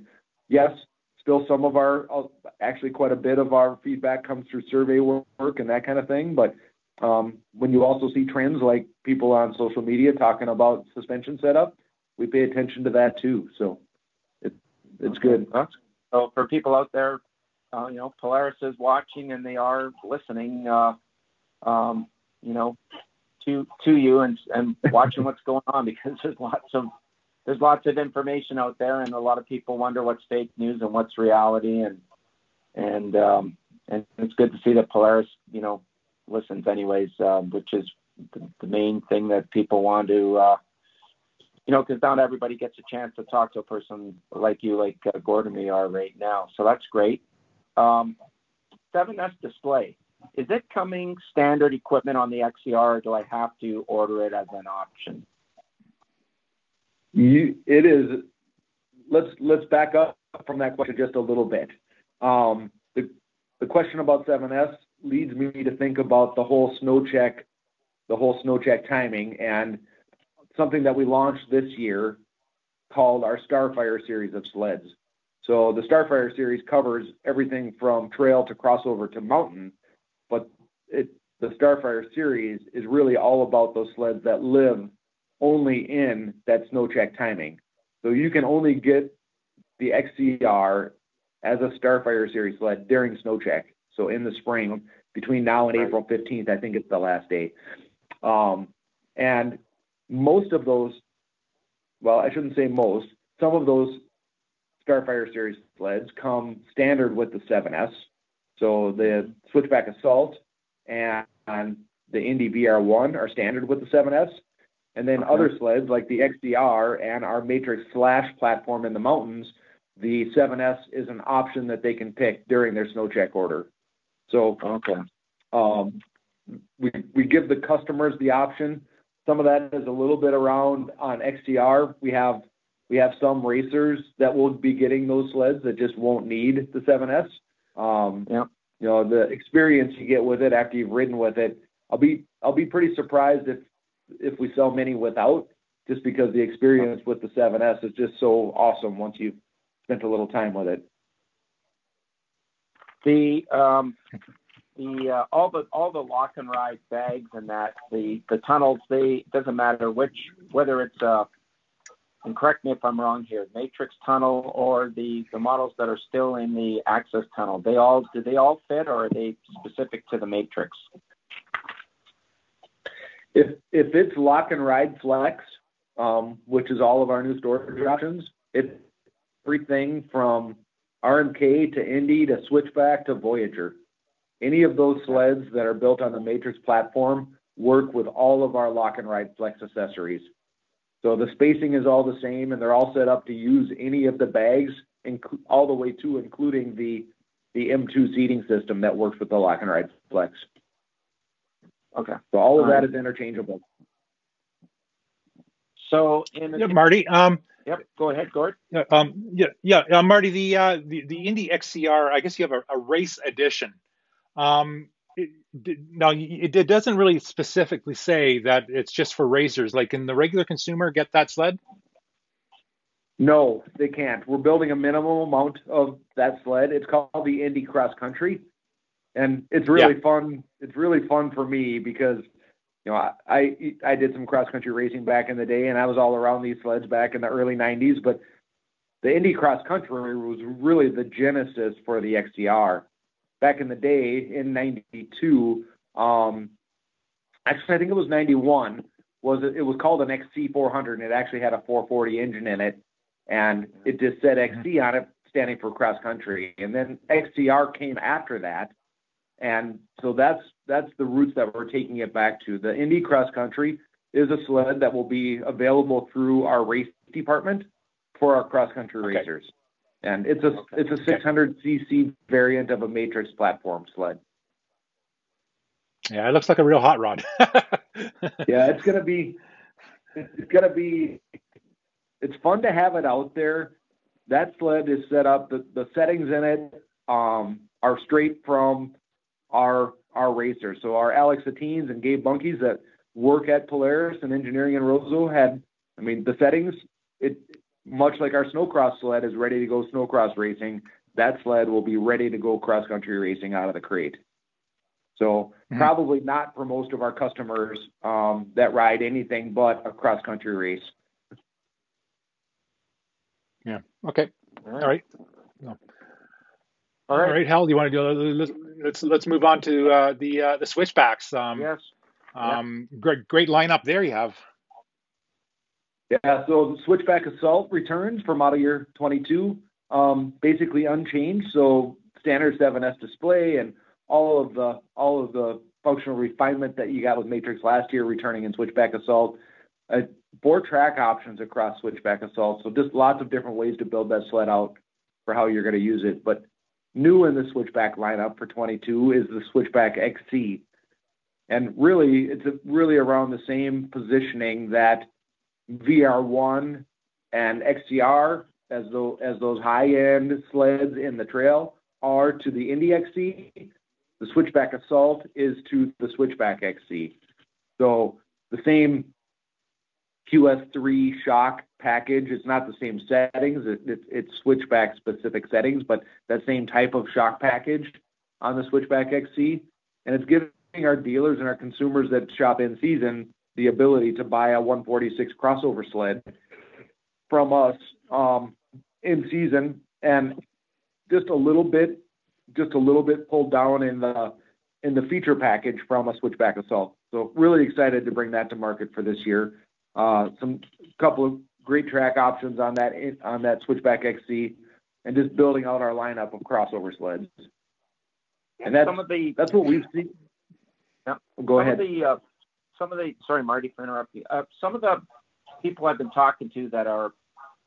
yes, still some of our, uh, actually quite a bit of our feedback comes through survey work and that kind of thing. But um, when you also see trends like people on social media talking about suspension setup, we pay attention to that too. So it's it's good. So for people out there, uh, you know, Polaris is watching and they are listening. Uh, um, you know, to to you and and watching what's going on because there's lots of there's lots of information out there and a lot of people wonder what's fake news and what's reality and and um, and it's good to see that Polaris, you know, listens anyways, uh, which is the, the, main thing that people want to, uh, you know, because not everybody gets a chance to talk to a person like you, like uh, Gordon we are right now. So that's great. Um, 7S display. Is it coming standard equipment on the XCR, or do I have to order it as an option? It is. Let's let's back up from that question just a little bit. Um, the the question about 7S leads me to think about the whole snow check, the whole snow check timing, and something that we launched this year called our Starfire series of sleds. So the Starfire series covers everything from trail to crossover to mountain, but it, the Starfire series is really all about those sleds that live only in that snow check timing. So you can only get the XCR as a Starfire series sled during snow check. So in the spring, between now and. April 15th, I think it's the last day. Um, and most of those, well, I shouldn't say most, some of those Starfire series sleds come standard with the 7S. So the Switchback Assault and, and the Indy VR1 are standard with the 7S. And then okay. other sleds like the XCR and our Matrix Slash platform in the mountains, the 7S is an option that they can pick during their snow check order. So okay. um, we, we give the customers the option. Some of that is a little bit around on XCR. We have we have some racers that will be getting those sleds that just won't need the 7S. Um, yeah. You know, the experience you get with it after you've ridden with it, I'll be I'll be pretty surprised if if we sell many without, just because the experience with the 7S is just so awesome once you've spent a little time with it. The um, the uh, all the all the lock and ride bags and that the the tunnels they doesn't matter which whether it's uh and correct me if I'm wrong here, matrix tunnel or the, the models that are still in the AXYS tunnel, they all do they all fit or are they specific to the matrix? If if it's lock and ride flex, um, which is all of our new storage options, it's everything from RMK to Indy to Switchback to Voyager. Any of those sleds that are built on the Matrix platform work with all of our lock and ride flex accessories. So the spacing is all the same, and they're all set up to use any of the bags, inc- all the way to including the the M2 seating system that works with the lock and ride flex. Okay. So all of that is interchangeable. So in yeah, Marty. Um, yep. Go ahead, Gord. Yeah. Um, yeah. Yeah. Uh, Marty. The uh, the the Indy XCR. I guess you have a, a race edition. Um, it, now it, it doesn't really specifically say that it's just for racers. Like, can the regular consumer get that sled? No, they can't. We're building a minimum amount of that sled. It's called the Indy Cross Country, and it's really yeah. fun. It's really fun for me because you know I, I I did some cross country racing back in the day, and I was all around these sleds back in the early '90s. But the Indy Cross Country was really the genesis for the XCR back in the day in 92 um, actually i think it was 91 was it, it was called an xc400 and it actually had a 440 engine in it and it just said xc on it standing for cross country and then xcr came after that and so that's that's the roots that we're taking it back to the indy cross country is a sled that will be available through our race department for our cross country okay. racers and it's a okay. it's a 600 cc variant of a matrix platform sled. Yeah, it looks like a real hot rod. yeah, it's gonna be it's gonna be it's fun to have it out there. That sled is set up. The the settings in it um, are straight from our our racers. So our Alex Satines and Gabe Bunkes that work at Polaris and engineering in Roseau had. I mean, the settings. It much like our snowcross sled is ready to go snowcross racing, that sled will be ready to go cross country racing out of the crate. So mm-hmm. probably not for most of our customers um, that ride anything but a cross country race. Yeah. Okay. All right. All right. No. All right. All right, Hal. Do you want to do? Let's let's move on to uh, the uh, the switchbacks. Um, yes. Um, yeah. Great great lineup there you have. Yeah. So switchback assault returns for model year 22, um, basically unchanged. So standard 7S display and all of the all of the functional refinement that you got with Matrix last year returning in switchback assault. Uh, four track options across switchback assault. So just lots of different ways to build that sled out for how you're going to use it. But new in the switchback lineup for 22 is the switchback XC. And really, it's really around the same positioning that VR1 and XCR as those, as those high-end sleds in the trail are to the Indy XC. The switchback assault is to the switchback XC. So the same QS3 shock package. It's not the same settings. It, it, it's switchback specific settings, but that same type of shock package on the switchback XC. And it's giving our dealers and our consumers that shop in season the ability to buy a 146 crossover sled from us um, in season and just a little bit, just a little bit pulled down in the in the feature package from a switchback assault. So really excited to bring that to market for this year. Uh, some couple of great track options on that on that Switchback XC, and just building out our lineup of crossover sleds. And that's some of the that's what we've seen. Yeah. Go some ahead. Of the, uh, some of the sorry, Marty, for interrupting. Uh, some of the people I've been talking to that are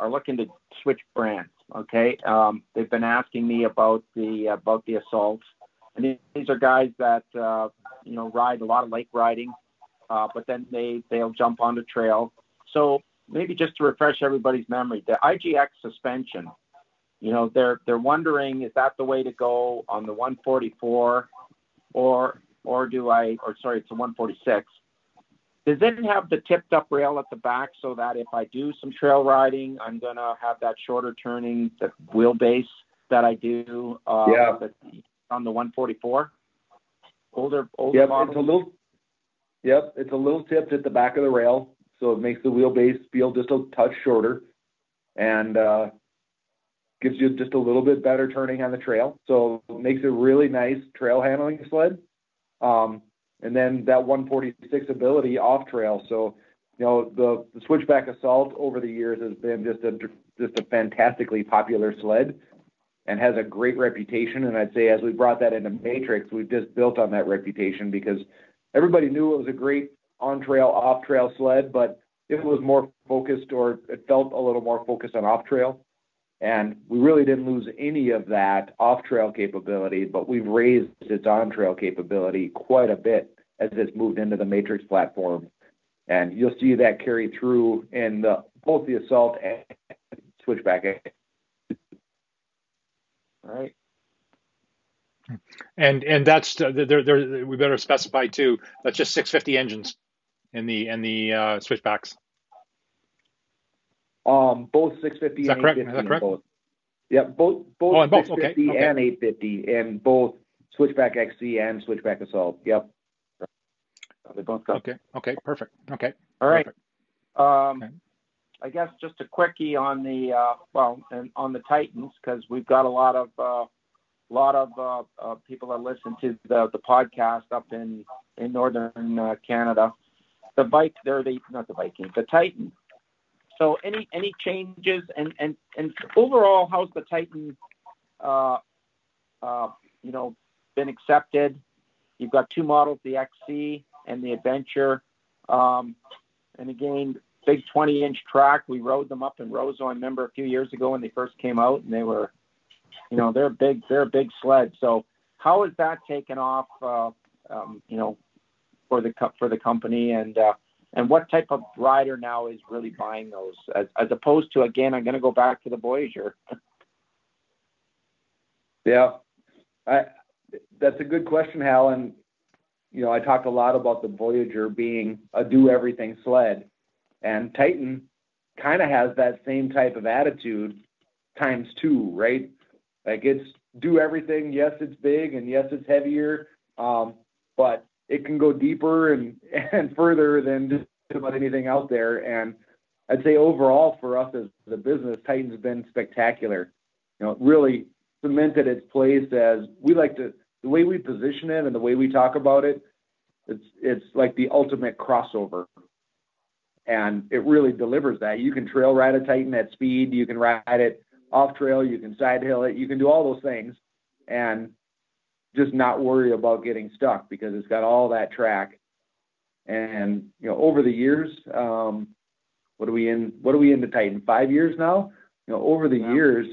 are looking to switch brands. Okay, um, they've been asking me about the about the assaults, and these are guys that uh, you know ride a lot of lake riding uh, but then they they'll jump on the trail. So maybe just to refresh everybody's memory, the IGX suspension. You know, they're they're wondering is that the way to go on the 144, or or do I or sorry, it's a 146. Does it have the tipped up rail at the back so that if I do some trail riding, I'm gonna have that shorter turning the wheelbase that I do uh, yeah. on the 144? Older older yeah, model. It's a little Yep, it's a little tipped at the back of the rail, so it makes the wheelbase feel just a touch shorter, and uh, gives you just a little bit better turning on the trail. So it makes a really nice trail handling sled. Um, and then that 146 ability off trail. So you know the, the switchback assault over the years has been just a just a fantastically popular sled and has a great reputation. And I'd say as we brought that into Matrix, we've just built on that reputation because everybody knew it was a great on trail, off trail sled, but it was more focused or it felt a little more focused on off trail. And we really didn't lose any of that off trail capability, but we've raised its on trail capability quite a bit as it's moved into the Matrix platform. And you'll see that carry through in the, both the assault and switchback. All right. And and that's there. There we better specify too. That's just 650 engines in the in the uh, switchbacks. Um, both 650 Is that correct? Is that correct? Both. Yeah, both both oh, 650 okay. and 850, and both switchback XC and switchback assault. Yep. They both got. Okay. Okay. Perfect. Okay. All right. Um, okay. I guess just a quickie on the uh, well, and on the Titans because we've got a lot of uh, a lot of uh, uh, people that listen to the, the podcast up in in northern uh, Canada. The bike, they're the not the Viking, the Titan. So any any changes and and and overall, how's the Titan? Uh, uh, you know, been accepted. You've got two models, the XC and the Adventure. Um, and again, big 20 inch track. We rode them up in Roseau. I remember a few years ago when they first came out, and they were you know, they're big. They're a big sled. So how is that taken off? Uh, um, you know, for the for the company and uh, and what type of rider now is really buying those as as opposed to again? I'm going to go back to the Voyager. yeah, I, that's a good question, Hal. And you know, I talked a lot about the Voyager being a do everything sled, and Titan kind of has that same type of attitude times two, right? Like it's do everything. Yes, it's big and yes, it's heavier, um, but it can go deeper and and further than just about anything out there. And I'd say overall for us as the business, Titan's been spectacular. you know, it really cemented its place as we like to the way we position it and the way we talk about it. It's it's like the ultimate crossover, and it really delivers that. You can trail ride a Titan at speed. You can ride it off trail. You can side hill it. You can do all those things, and just not worry about getting stuck because it's got all that track. And you know, over the years, um, what are we in? What are we into Titan? Five years now. You know, over the years,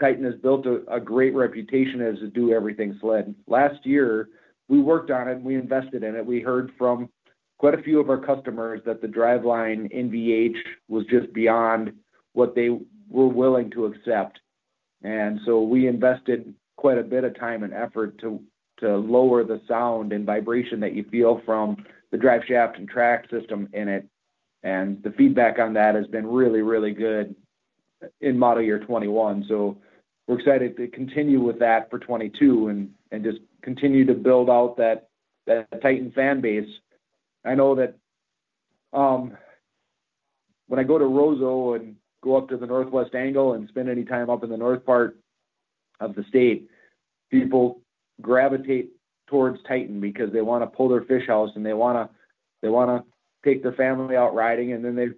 Titan has built a, a, great reputation as a do everything sled. Last year, we worked on it. We invested in it. We heard from quite a few of our customers that the driveline NVH was just beyond what they were willing to accept, and so we invested quite a bit of time and effort to to lower the sound and vibration that you feel from the drive shaft and track system in it. And the feedback on that has been really, really good in model year 21. So we're excited to continue with that for 22 and, and just continue to build out that, that Titan fan base. I know that um, when I go to Roseau and go up to the northwest angle and spend any time up in the north part of the state, people gravitate towards Titan because they want to pull their fish house and they want to they want to take their family out riding and then they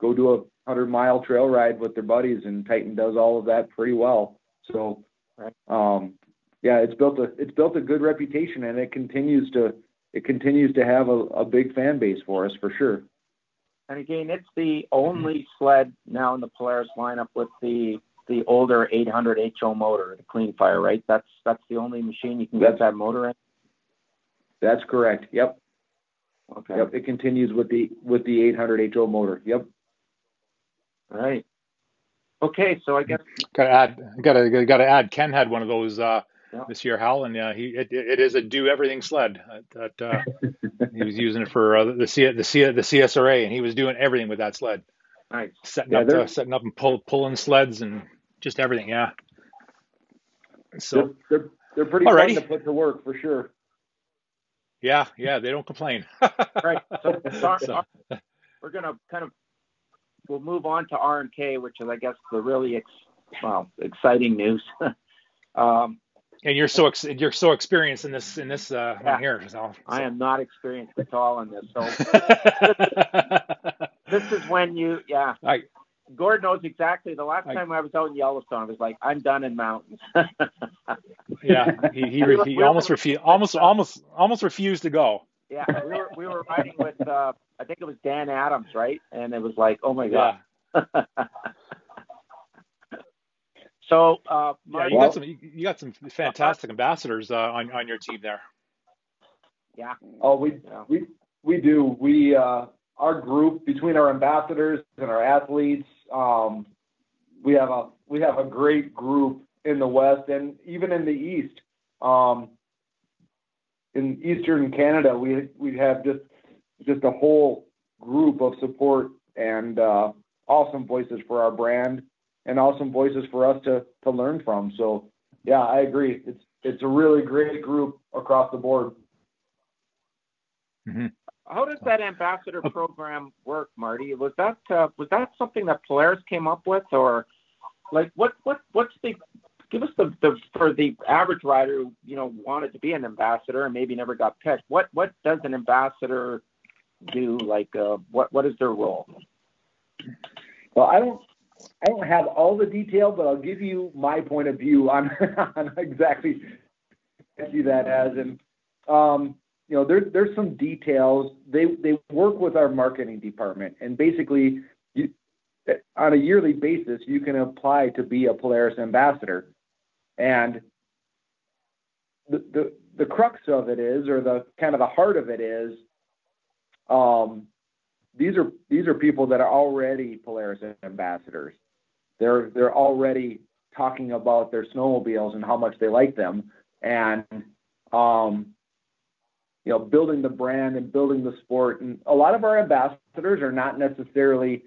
go do a hundred mile trail ride with their buddies and Titan does all of that pretty well. So um, yeah, it's built a it's built a good reputation and it continues to it continues to have a, a big fan base for us for sure. And again, it's the only sled now in the Polaris lineup with the the older 800 HO motor, the Clean Fire, right? That's that's the only machine you can that's, get that motor in. That's correct. Yep. Okay. Yep. It continues with the with the 800 HO motor. Yep. All right. Okay, so I guess gotta add gotta gotta add. Ken had one of those uh, yeah. this year, Hal, and uh, he it, it is a do everything sled. That uh, he was using it for uh, the C, the C, the CSRA, and he was doing everything with that sled. Nice. Setting yeah, up uh, setting up and pull, pulling sleds and just everything. Yeah. So they're they're, they're pretty alrighty. fun to put to work for sure. Yeah, yeah, they don't complain. right. So, so, we're gonna kind of we'll move on to RMK, which is I guess the really ex, well exciting news. um, and you're so ex- you're so experienced in this in this uh, yeah, here. So, so, I am not experienced at all in this. So this is when you yeah. I, Gord knows exactly. The last I, time I was out in Yellowstone, I was like, I'm done in mountains. yeah, he he, he, he almost refused almost almost almost refused to go. Yeah, we were we were riding with uh, I think it was Dan Adams, right? And it was like, oh my god. Yeah. so uh, yeah, you got some you got some fantastic ambassadors uh, on on your team there. Yeah. Oh, we yeah. we we do. We uh, our group between our ambassadors and our athletes um, we have a we have a great group in the West and even in the East. Um, in Eastern Canada, we we have just just a whole group of support and uh, awesome voices for our brand and awesome voices for us to to learn from. So yeah, I agree. It's it's a really great group across the board. Mm-hmm. How does that ambassador program work, Marty? Was that uh, was that something that Polaris came up with, or like what what what's the give us the, the for the average rider who you know wanted to be an ambassador and maybe never got picked. What what does an ambassador do? Like uh, what what is their role? Well, I don't I don't have all the detail, but I'll give you my point of view on on exactly I see that as and um, you know, there, there's some details. They they work with our marketing department, and basically, you, on a yearly basis, you can apply to be a Polaris ambassador. And the the the crux of it is, or the kind of the heart of it is, um, these are these are people that are already Polaris ambassadors. They're they're already talking about their snowmobiles and how much they like them, and um, you know, building the brand and building the sport. And a lot of our ambassadors are not necessarily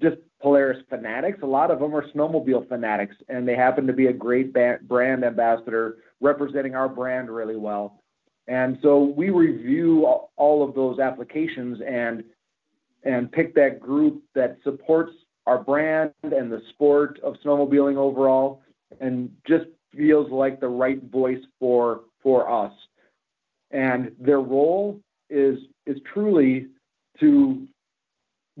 just Polaris fanatics. A lot of them are snowmobile fanatics, and they happen to be a great brand ambassador representing our brand really well. And so we review all of those applications and and pick that group that supports our brand and the sport of snowmobiling overall, and just feels like the right voice for for us. And their role is is truly to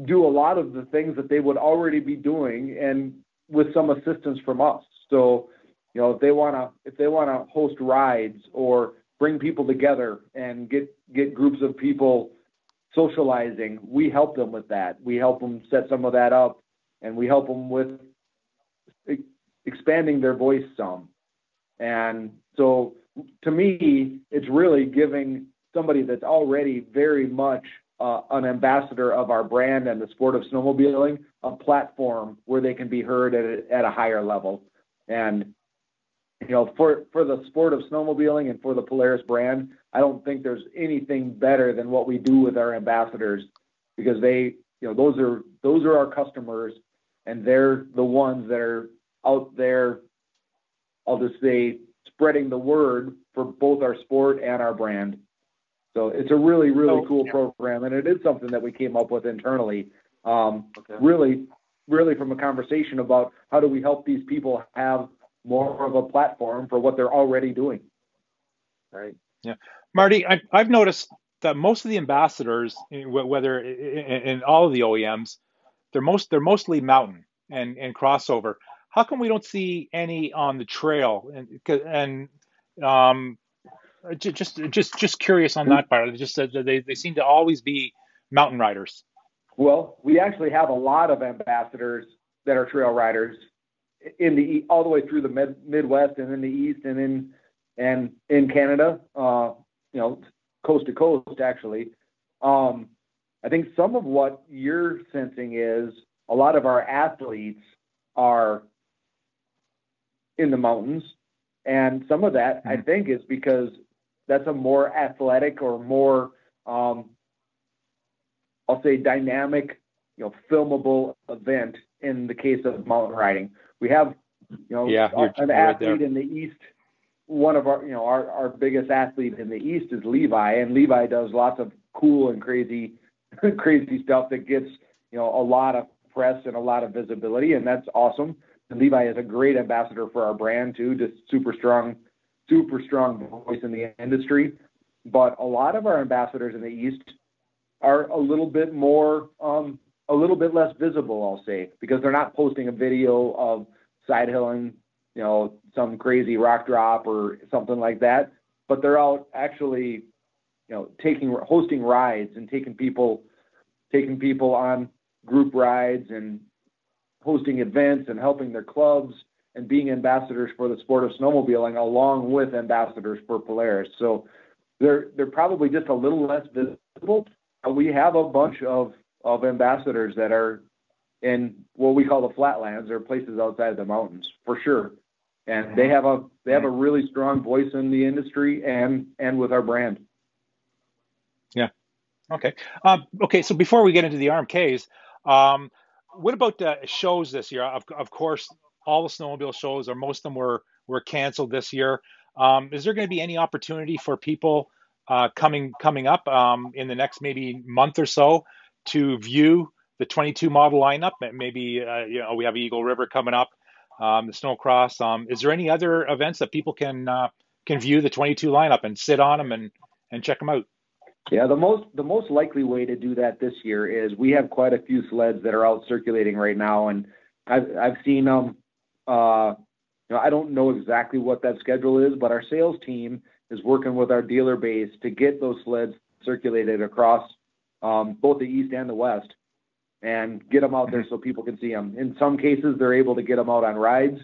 do a lot of the things that they would already be doing and with some assistance from us. So, you know, if they want to if they want to host rides or bring people together and get get groups of people socializing, we help them with that. We help them set some of that up and we help them with expanding their voice some. And so to me, it's really giving somebody that's already very much uh, an ambassador of our brand and the sport of snowmobiling a platform where they can be heard at a, at a higher level. And you know, for for the sport of snowmobiling and for the Polaris brand, I don't think there's anything better than what we do with our ambassadors because they, you know, those are those are our customers and they're the ones that are out there. I'll just say spreading the word for both our sport and our brand. So it's a really, really oh, cool yeah. program, and it is something that we came up with internally. Um, okay. Really, really from a conversation about how do we help these people have more of a platform for what they're already doing. Right. Yeah, Marty, I, have noticed that most of the ambassadors, whether in all of the OEMs, they're most they're mostly mountain and and crossover. How come we don't see any on the trail? And and um, just just just curious on that part. Just they they seem to always be mountain riders. Well, we actually have a lot of ambassadors that are trail riders in the all the way through the mid, Midwest and in the East and in and in Canada. Uh, you know, coast to coast actually. Um, I think some of what you're sensing is a lot of our athletes are in the mountains, and some of that mm-hmm. I think is because that's a more athletic or more um, I'll say dynamic, you know, filmable event in the case of mountain riding. We have, you know, yeah, an athlete in the East. One of our, you know, our, our biggest athlete in the East is Levi, and Levi does lots of cool and crazy, crazy stuff that gets, you know, a lot of press and a lot of visibility, and that's awesome. And Levi is a great ambassador for our brand too, just super strong super strong voice in the industry. But a lot of our ambassadors in the East are a little bit more, um, a little bit less visible, I'll say, because they're not posting a video of side hilling, you know, some crazy rock drop or something like that. But they're out actually, you know, taking hosting rides and taking people, taking people on group rides and hosting events and helping their clubs and being ambassadors for the sport of snowmobiling along with ambassadors for Polaris. So they're they're probably just a little less visible. We have a bunch of of ambassadors that are in what we call the flatlands or places outside of the mountains for sure. And they have a they have a really strong voice in the industry and and with our brand. Yeah. Okay. Um, okay. So before we get into the RMKs, um, what about uh, shows this year? Of, of course, all the snowmobile shows, or most of them were were canceled this year. Um, is there going to be any opportunity for people uh, coming coming up um, in the next maybe month or so to view the 22 model lineup? Maybe uh, you know we have Eagle River coming up, um, the Snowcross. Um, is there any other events that people can uh, can view the 22 lineup and sit on them and and check them out? Yeah, the most the most likely way to do that this year is we have quite a few sleds that are out circulating right now, and I've I've seen them uh, you know, I don't know exactly what that schedule is, but our sales team is working with our dealer base to get those sleds circulated across um, both the east and the west and get them out there so people can see them. In some cases, they're able to get them out on rides,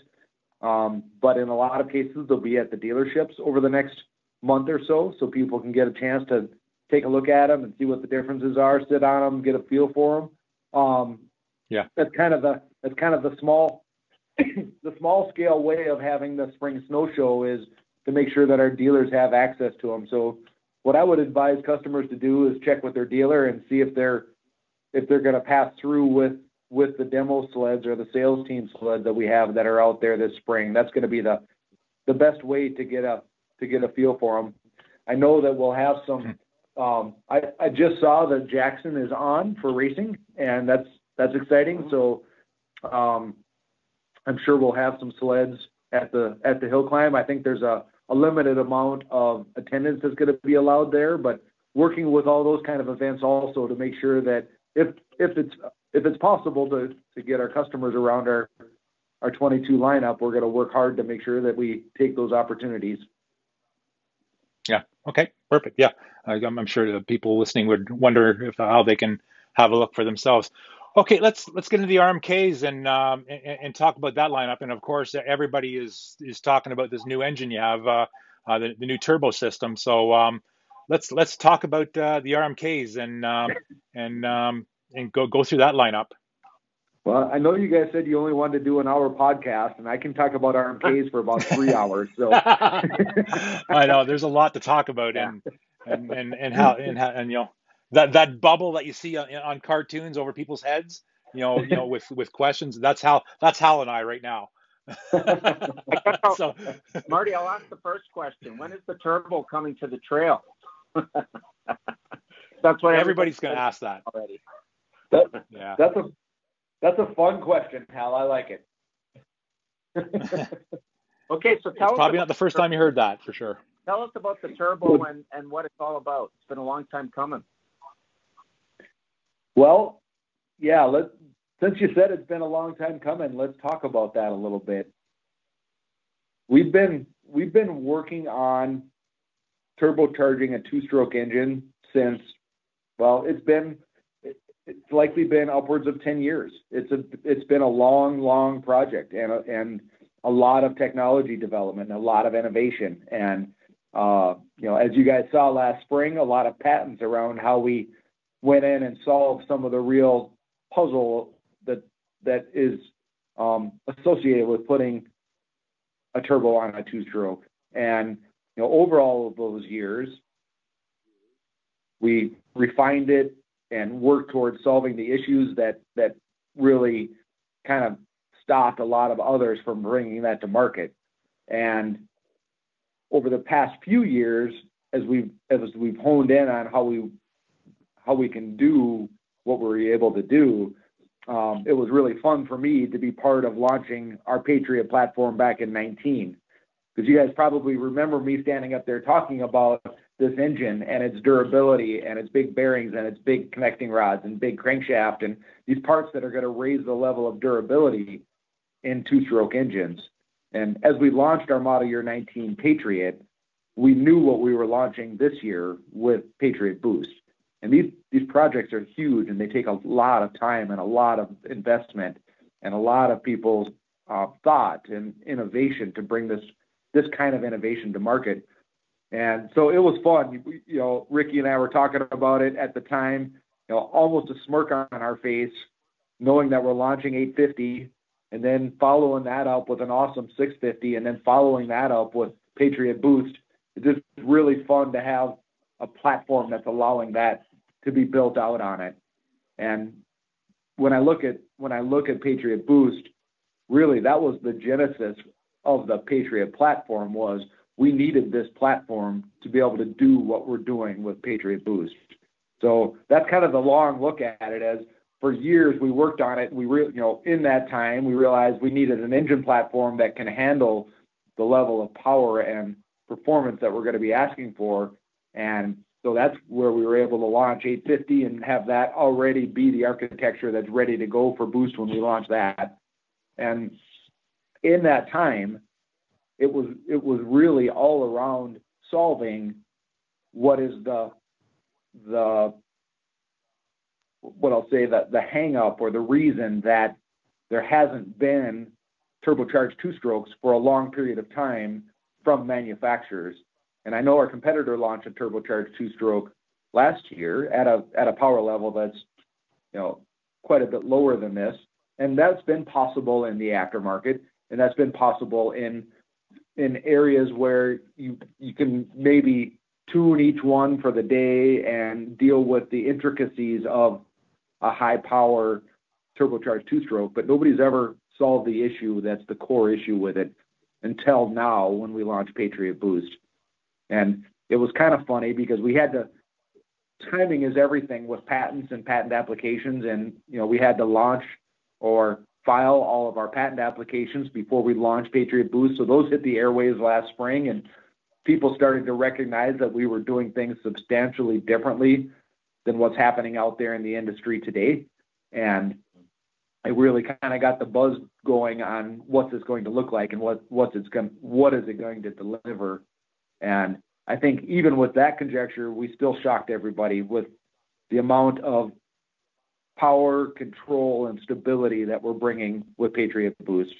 um, but in a lot of cases, they'll be at the dealerships over the next month or so, so people can get a chance to take a look at them and see what the differences are, sit on them, get a feel for them. Um, yeah, that's kind of the that's kind of the small the small scale way of having the spring snow show is to make sure that our dealers have access to them. So what I would advise customers to do is check with their dealer and see if they're if they're going to pass through with with the demo sleds or the sales team sleds that we have that are out there this spring. That's going to be the the best way to get a to get a feel for them. I know that we'll have some. Um, I I just saw that Jackson is on for racing, and that's that's exciting. So Um, I'm sure we'll have some sleds at the at the hill climb. I think there's a, a limited amount of attendance that's going to be allowed there, but working with all those kind of events also to make sure that if if it's if it's possible to to get our customers around our our 22 lineup, we're going to work hard to make sure that we take those opportunities. Yeah. Okay. Perfect. Yeah. I'm, I'm sure people listening would wonder if how they can have a look for themselves. Okay, let's let's get into the RMKs and, um, and, and talk about that lineup. And of course, everybody is is talking about this new engine you have, uh, uh, the, the new turbo system. So um, let's let's talk about uh, the RMKs and um, and um, and go go through that lineup. Well, I know you guys said you only wanted to do an hour podcast, and I can talk about RMKs for about three hours. So I know there's a lot to talk about, and, and and and how and how and you know that that bubble that you see on, on cartoons over people's heads, you know, you know, with with questions. That's how that's Hal and I right now. so, Marty, I'll ask the first question. When is the turbo coming to the trail? that's what everybody's going to ask that already. That, yeah, that's a that's a fun question, Hal. I like it. okay, so tell it's probably not the first time you heard that for sure. Tell us about the turbo and, and what it's all about. It's been a long time coming. Well, yeah, let since you said it's been a long time coming, let's talk about that a little bit. We've been we've been working on turbocharging a two-stroke engine since well, it's been it's likely been upwards of 10 years. It's a it's been a long, long project and a, and a lot of technology development, a lot of innovation, and uh, you know, as you guys saw last spring, a lot of patents around how we went in and solved some of the real puzzle that that is um, associated with putting a turbo on a two-stroke. And you know, over all of those years, we refined it and worked towards solving the issues that that really kind of stopped a lot of others from bringing that to market. And over the past few years, as we've as we've honed in on how we how we can do what we're able to do. Um, it was really fun for me to be part of launching our Patriot platform back in 19. Because you guys probably remember me standing up there talking about this engine and its durability and its big bearings and its big connecting rods and big crankshaft and these parts that are going to raise the level of durability in two stroke engines. And as we launched our model year 19 Patriot, we knew what we were launching this year with Patriot Boost. And these these projects are huge, and they take a lot of time and a lot of investment and a lot of people's uh, thought and innovation to bring this this kind of innovation to market. And so it was fun. You, you know, Ricky and I were talking about it at the time. You know, almost a smirk on our face, knowing that we're launching 850, and then following that up with an awesome 650, and then following that up with Patriot Boost. It's just really fun to have a platform that's allowing that to be built out on it. And when I look at when I look at Patriot Boost, really that was the genesis of the Patriot platform was we needed this platform to be able to do what we're doing with Patriot Boost. So that's kind of the long look at it as for years we worked on it. We re- you know in that time we realized we needed an engine platform that can handle the level of power and performance that we're going to be asking for. And so that's where we were able to launch 850 and have that already be the architecture that's ready to go for Boost when we launch that. And in that time, it was it was really all around solving what is the the what I'll say that the hang up or the reason that there hasn't been turbocharged two strokes for a long period of time from manufacturers. And I know our competitor launched a turbocharged two-stroke last year at a at a power level that's you know quite a bit lower than this, and that's been possible in the aftermarket, and that's been possible in in areas where you you can maybe tune each one for the day and deal with the intricacies of a high power turbocharged two stroke, but nobody's ever solved the issue that's the core issue with it until now when we launched Patriot Boost. And it was kind of funny because we had to timing is everything with patents and patent applications and you know we had to launch or file all of our patent applications before we launched Patriot Boost. So those hit the airways last spring, and people started to recognize that we were doing things substantially differently than what's happening out there in the industry today. And it really kind of got the buzz going on what's this going to look like and what what's it's going what is it going to deliver. And I think even with that conjecture, we still shocked everybody with the amount of power, control, and stability that we're bringing with Patriot Boost.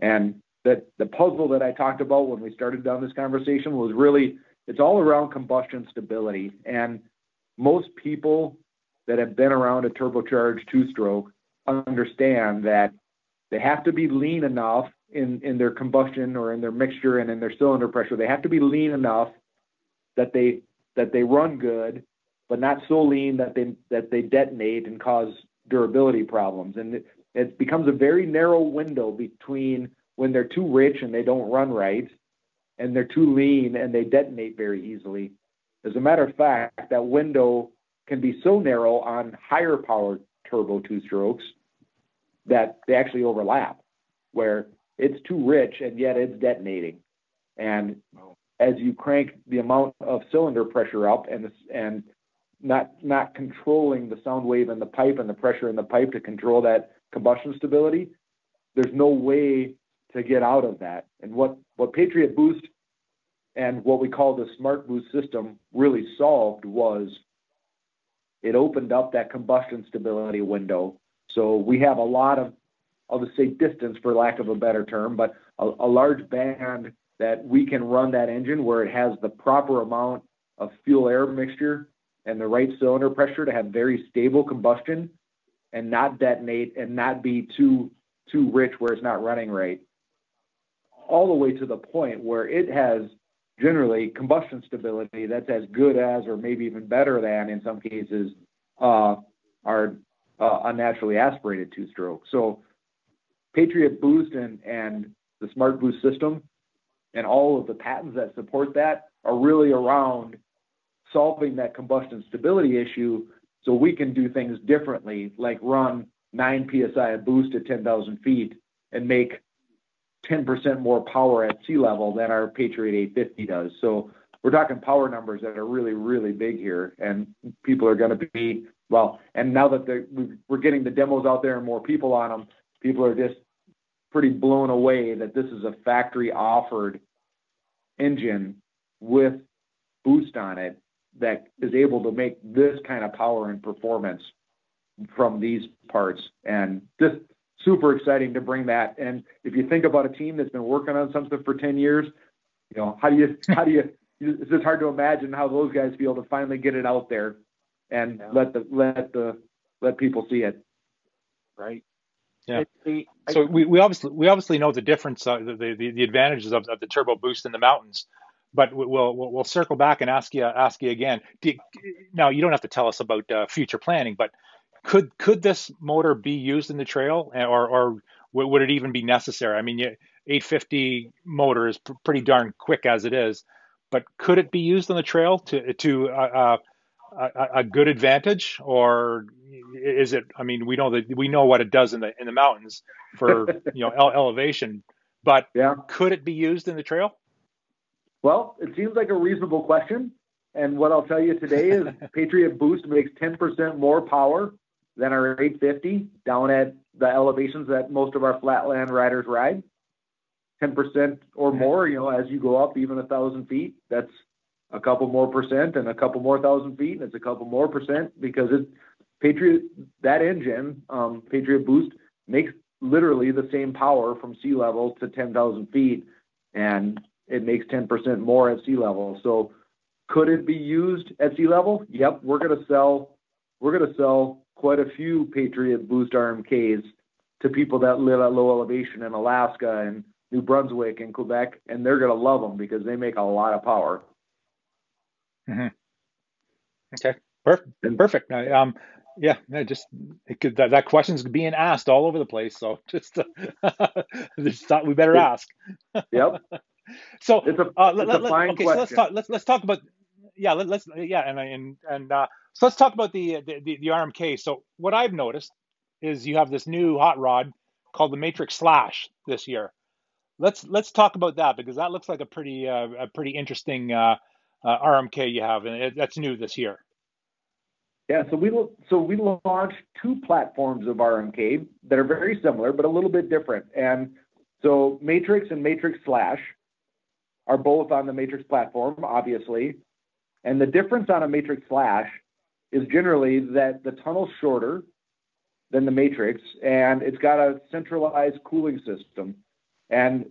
And that the puzzle that I talked about when we started down this conversation was really it's all around combustion stability. And most people that have been around a turbocharged two-stroke understand that they have to be lean enough in, in their combustion or in their mixture and in their cylinder pressure. They have to be lean enough that they that they run good, but not so lean that they that they detonate and cause durability problems. And it, it becomes a very narrow window between when they're too rich and they don't run right, and they're too lean and they detonate very easily. As a matter of fact, that window can be so narrow on higher power turbo two strokes that they actually overlap, where it's too rich and yet it's detonating. And as you crank the amount of cylinder pressure up and and not not controlling the sound wave in the pipe and the pressure in the pipe to control that combustion stability, there's no way to get out of that. And what what Patriot Boost and what we call the Smart Boost system really solved was it opened up that combustion stability window. So we have a lot of I'll just say distance for lack of a better term, but a, a large band that we can run that engine where it has the proper amount of fuel air mixture and the right cylinder pressure to have very stable combustion and not detonate and not be too too rich where it's not running right. All the way to the point where it has generally combustion stability that's as good as or maybe even better than in some cases uh, our uh, unnaturally aspirated two stroke so patriot boost and and the smart boost system and all of the patents that support that are really around solving that combustion stability issue so we can do things differently, like run 9 psi of boost at 10,000 feet and make 10% more power at sea level than our Patriot 850 does. So we're talking power numbers that are really, really big here, and people are going to be well. And now that we're getting the demos out there and more people on them, people are just pretty blown away that this is a factory offered engine with boost on it that is able to make this kind of power and performance from these parts. And just super exciting to bring that. And if you think about a team that's been working on something for 10 years, you know, how do you, how do you, it's just hard to imagine how those guys feel to finally get it out there and yeah. let the, let the, let people see it. Right. Yeah. so we, we obviously we obviously know the difference, uh, the, the the advantages of, of the turbo boost in the mountains but we'll, we'll, we'll circle back and ask you ask you again. You, now you don't have to tell us about uh, future planning, but could could this motor be used in the trail, or or would it even be necessary? I mean, 850 motor is pr- pretty darn quick as it is, but could it be used on the trail to to uh, uh, a, a, good advantage, or is it? I mean, we know that we know what it does in the in the mountains for you know ele- elevation, but yeah. could it be used in the trail? Well, it seems like a reasonable question. And what I'll tell you today is Patriot Boost makes 10% more power than our 850 down at the elevations that most of our flatland riders ride. 10% or more, you know, as you go up even a thousand feet, that's a couple more percent and a couple more thousand feet, and it's a couple more percent because it Patriot that engine, um, Patriot Boost makes literally the same power from sea level to 10,000 feet, and it makes 10% more at sea level. So could it be used at sea level? Yep, we're going to sell we're going to sell quite a few Patriot Boost RMKs to people that live at low elevation in Alaska and New Brunswick and Quebec, and they're going to love them because they make a lot of power. Mm-hmm. Okay, perfect. Perfect. Um, yeah, just could, that, that question's being asked all over the place. So just, uh, just thought we better ask. yep. So it's a, uh, let, let, okay, question. so let's talk. Let's let's talk about yeah. Let, us yeah, and and and uh, so let's talk about the, the the RMK. So what I've noticed is you have this new hot rod called the Matryx Slash this year. Let's let's talk about that because that looks like a pretty uh, a pretty interesting uh, uh, RMK you have, and it, that's new this year. Yeah, so we so we launched two platforms of RMK that are very similar but a little bit different. And so Matryx and Matryx Slash are both on the Matryx platform, obviously. And the difference on a Matryx Slash is generally that the tunnel's shorter than the Matryx, and it's got a centralized cooling system. And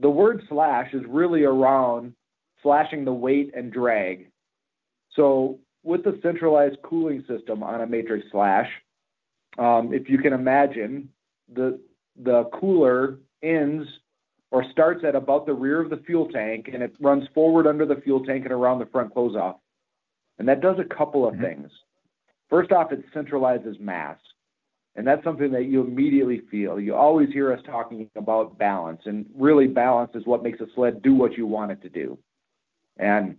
the word slash is really around slashing the weight and drag. So with the centralized cooling system on a Matryx Slash, um, if you can imagine, the the cooler ends or starts at about the rear of the fuel tank and it runs forward under the fuel tank and around the front close off. And that does a couple of mm-hmm. things. First off, it centralizes mass. And that's something that you immediately feel. You always hear us talking about balance, and really, balance is what makes a sled do what you want it to do. And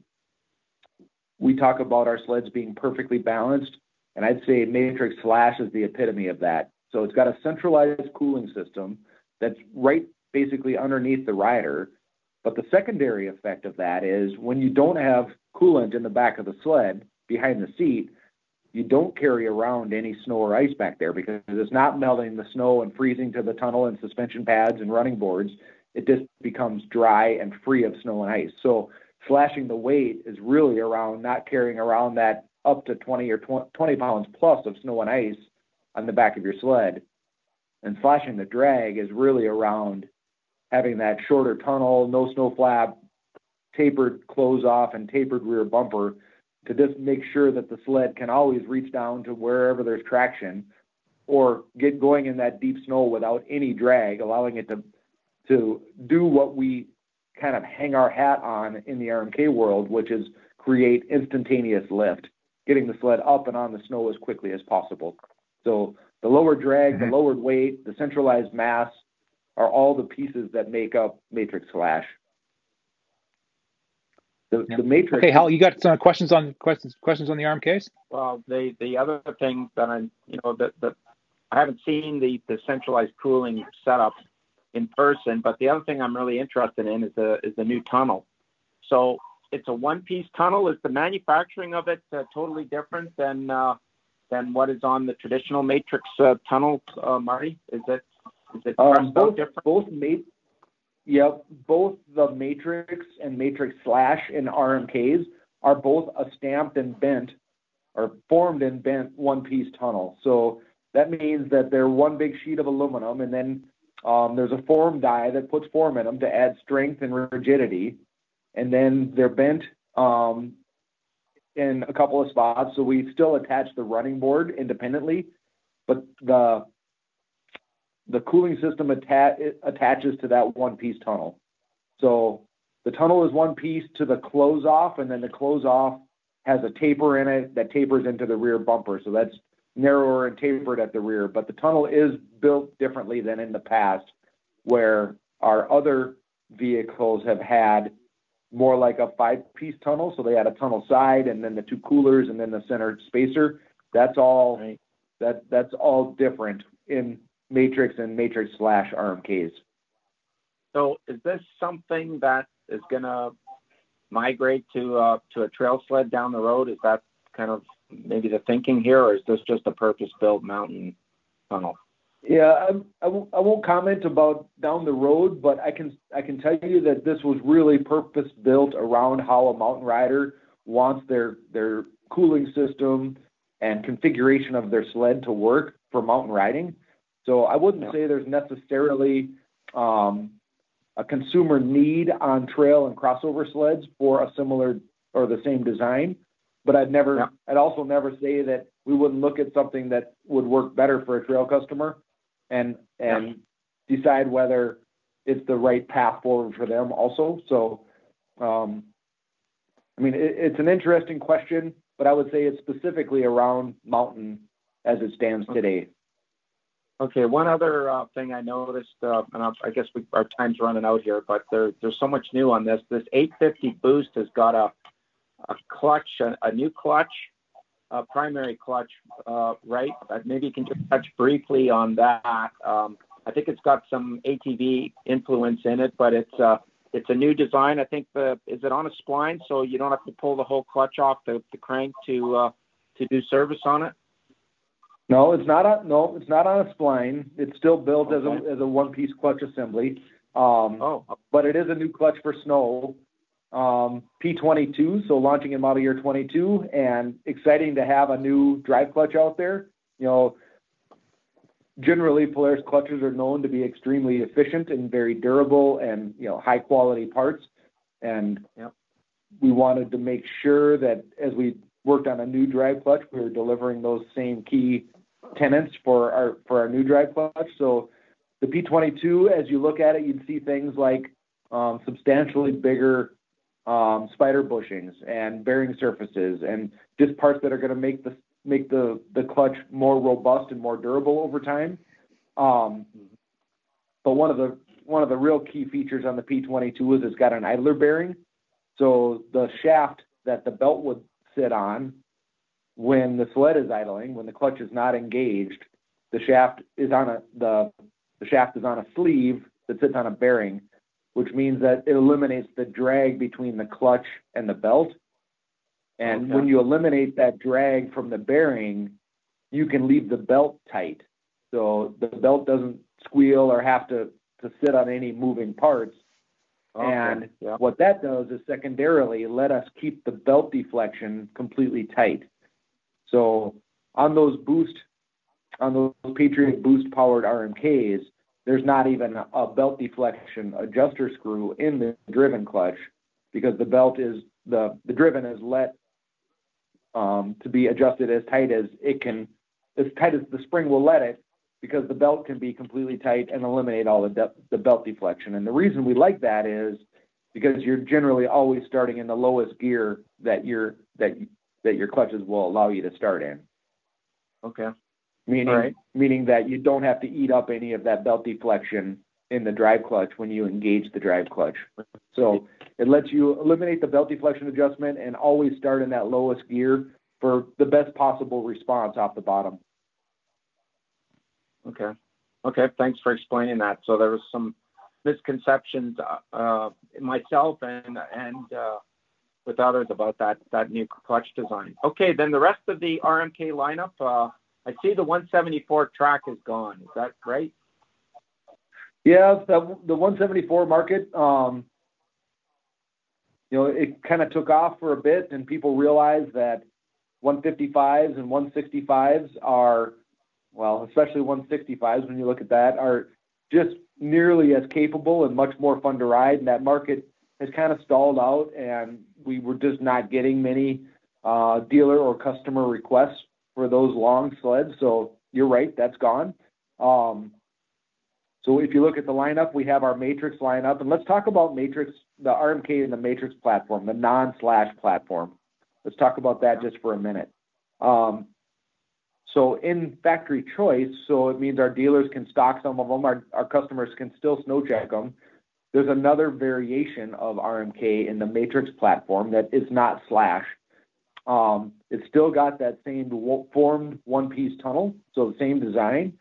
we talk about our sleds being perfectly balanced, and I'd say Matryx Slash is the epitome of that. So it's got a centralized cooling system that's right basically underneath the rider. But the secondary effect of that is when you don't have coolant in the back of the sled behind the seat, you don't carry around any snow or ice back there because it's not melting the snow and freezing to the tunnel and suspension pads and running boards. It just becomes dry and free of snow and ice. So slashing the weight is really around not carrying around that up to 20 or 20 pounds plus of snow and ice on the back of your sled. And slashing the drag is really around having that shorter tunnel, no snow flap, tapered close off, and tapered rear bumper to just make sure that the sled can always reach down to wherever there's traction or get going in that deep snow without any drag, allowing it to to do what we kind of hang our hat on in the RMK world, which is create instantaneous lift, getting the sled up and on the snow as quickly as possible. So the lower drag, mm-hmm. the lowered weight, the centralized mass, are all the pieces that make up Matryx Slash. The, yeah. the Matryx. Okay, Hal, you got some questions on questions questions on the RMKs? Well, the the other thing that I you know that that I haven't seen the the centralized cooling setup in person, but the other thing I'm really interested in is the is the new tunnel. So it's a one piece tunnel. Is the manufacturing of it uh, totally different than uh, than what is on the traditional Matryx uh, tunnel, uh, Marty? Is it is it um, both different? both made Yep, both the Matryx and Matryx Slash in RMKs are both a stamped and bent or formed and bent one piece tunnel. So that means that they're one big sheet of aluminum and then um, there's a form die that puts form in them to add strength and rigidity. And then they're bent um, in a couple of spots. So we still attach the running board independently, but the the cooling system atta- attaches to that one piece tunnel. So the tunnel is one piece to the close off, and then the close off has a taper in it that tapers into the rear bumper. So that's narrower and tapered at the rear. But the tunnel is built differently than in the past, where our other vehicles have had more like a five piece tunnel. So they had a tunnel side and then the two coolers and then the center spacer. That's all right. that that's all different in Matryx and Matryx slash RMKs. So is this something that is going to migrate to uh, to a trail sled down the road? Is that kind of maybe the thinking here, or is this just a purpose-built mountain tunnel? Yeah, I, I, won't, I won't comment about down the road, but I can I can tell you that this was really purpose-built around how a mountain rider wants their their cooling system and configuration of their sled to work for mountain riding. So I wouldn't say there's necessarily um, a consumer need on trail and crossover sleds for a similar or the same design. But I'd never, yeah. I'd also never say that we wouldn't look at something that would work better for a trail customer and and yeah. decide whether it's the right path forward for them also. So, um, I mean, it, it's an interesting question, but I would say it's specifically around mountain as it stands today. Okay, one other uh, thing I noticed, uh, and I'll, i guess we, our time's running out here, but there, there's so much new on this. This 850 Boost has got a, a clutch, a, a new clutch, a primary clutch, uh, right? Uh, maybe you can just touch briefly on that. Um, I think it's got some ATV influence in it, but it's uh, it's a new design. I think the is it on a spline, so you don't have to pull the whole clutch off the, the crank to uh, to do service on it. No, it's not a no, it's not on a spline. It's still built okay. as a as a one piece clutch assembly. Um, oh. but it is a new clutch for snow. Um, P22, so launching in model year 22, and exciting to have a new drive clutch out there. You know, generally Polaris clutches are known to be extremely efficient and very durable and you know high quality parts. And yep. we wanted to make sure that as we worked on a new drive clutch, we were delivering those same key tenants for our for our new drive clutch. So the P22, as you look at it, you'd see things like um, substantially bigger um, spider bushings and bearing surfaces, and just parts that are going to make the make the the clutch more robust and more durable over time. Um, but one of the one of the real key features on the P22 is it's got an idler bearing. So the shaft that the belt would sit on when the sled is idling, when the clutch is not engaged, the shaft is on a the the shaft is on a sleeve that sits on a bearing, which means that it eliminates the drag between the clutch and the belt. And okay. when you eliminate that drag from the bearing, you can leave the belt tight. So the belt doesn't squeal or have to, to sit on any moving parts. Okay. And yeah. what that does is secondarily let us keep the belt deflection completely tight. So on those boost, on those Patriot boost powered RMKs, there's not even a belt deflection adjuster screw in the driven clutch because the belt is the the driven is let um, to be adjusted as tight as it can, as tight as the spring will let it, because the belt can be completely tight and eliminate all the de- the belt deflection. And the reason we like that is because you're generally always starting in the lowest gear that your that that your clutches will allow you to start in. Okay. Meaning right. meaning that you don't have to eat up any of that belt deflection in the drive clutch when you engage the drive clutch. So it lets you eliminate the belt deflection adjustment and always start in that lowest gear for the best possible response off the bottom. Okay. Okay. Thanks for explaining that. So there was some misconceptions uh, myself and and uh, with others about that that new clutch design. Okay, then the rest of the RMK lineup, uh, I see the 174 track is gone. Is that right? Yeah, the the 174 market, um, you know, it kind of took off for a bit, and people realized that 155s and 165s are, well, especially 165s when you look at that, are just nearly as capable and much more fun to ride. And that market has kind of stalled out, and we were just not getting many uh, dealer or customer requests for those long sleds. So you're right, that's gone. Um, so if you look at the lineup, we have our Matryx lineup, and let's talk about Matryx, the RMK and the Matryx platform, the non-slash platform. Let's talk about that just for a minute. Um, so in factory choice, so it means our dealers can stock some of them, our, our customers can still snow check them. There's another variation of RMK in the Matryx platform that is not slash. Um, it's still got that same formed one-piece tunnel, so the same design,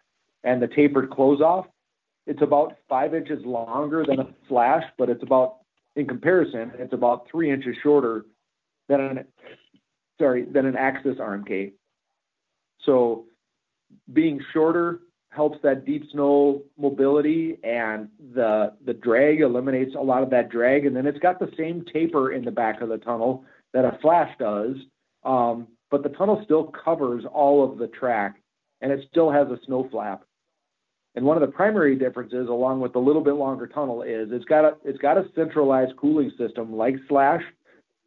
and the tapered close-off. It's about five inches longer than a slash, but it's about, in comparison, it's about three inches shorter than an, sorry, than an AXYS RMK. So being shorter helps that deep snow mobility and the the drag eliminates a lot of that drag and then it's got the same taper in the back of the tunnel that a slash does um, but the tunnel still covers all of the track and it still has a snow flap. And one of the primary differences along with the little bit longer tunnel is it's got a it's got a centralized cooling system like slash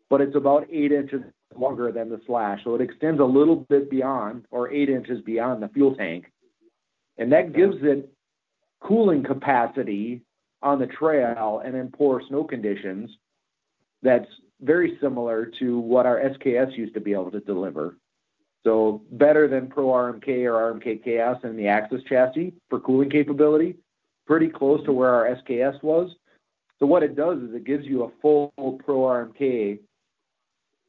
but it's about eight inches longer than the slash. So it extends a little bit beyond or eight inches beyond the fuel tank. And that gives it cooling capacity on the trail and in poor snow conditions that's very similar to what our SKS used to be able to deliver. So better than Pro RMK or RMK Khaos and the AXYS chassis for cooling capability, pretty close to where our SKS was. So what it does is it gives you a full Pro RMK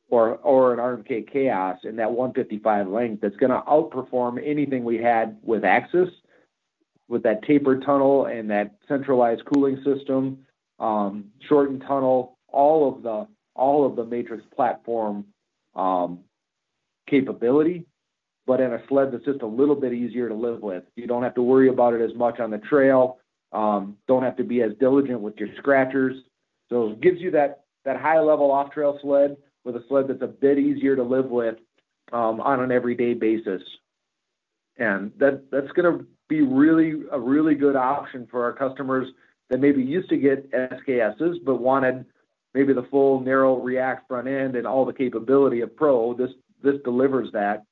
or or an RMK Khaos in that 155 length that's going to outperform anything we had with AXYS, with that tapered tunnel and that centralized cooling system, um, shortened tunnel, all of the all of the Matryx platform um, capability, but in a sled that's just a little bit easier to live with. You don't have to worry about it as much on the trail. Um, don't have to be as diligent with your scratchers. So it gives you that that high level off trail sled with a sled that's a bit easier to live with um, on an everyday basis. And that that's going to be really a really good option for our customers that maybe used to get SKSs but wanted maybe the full narrow React front end and all the capability of Pro. This this delivers that.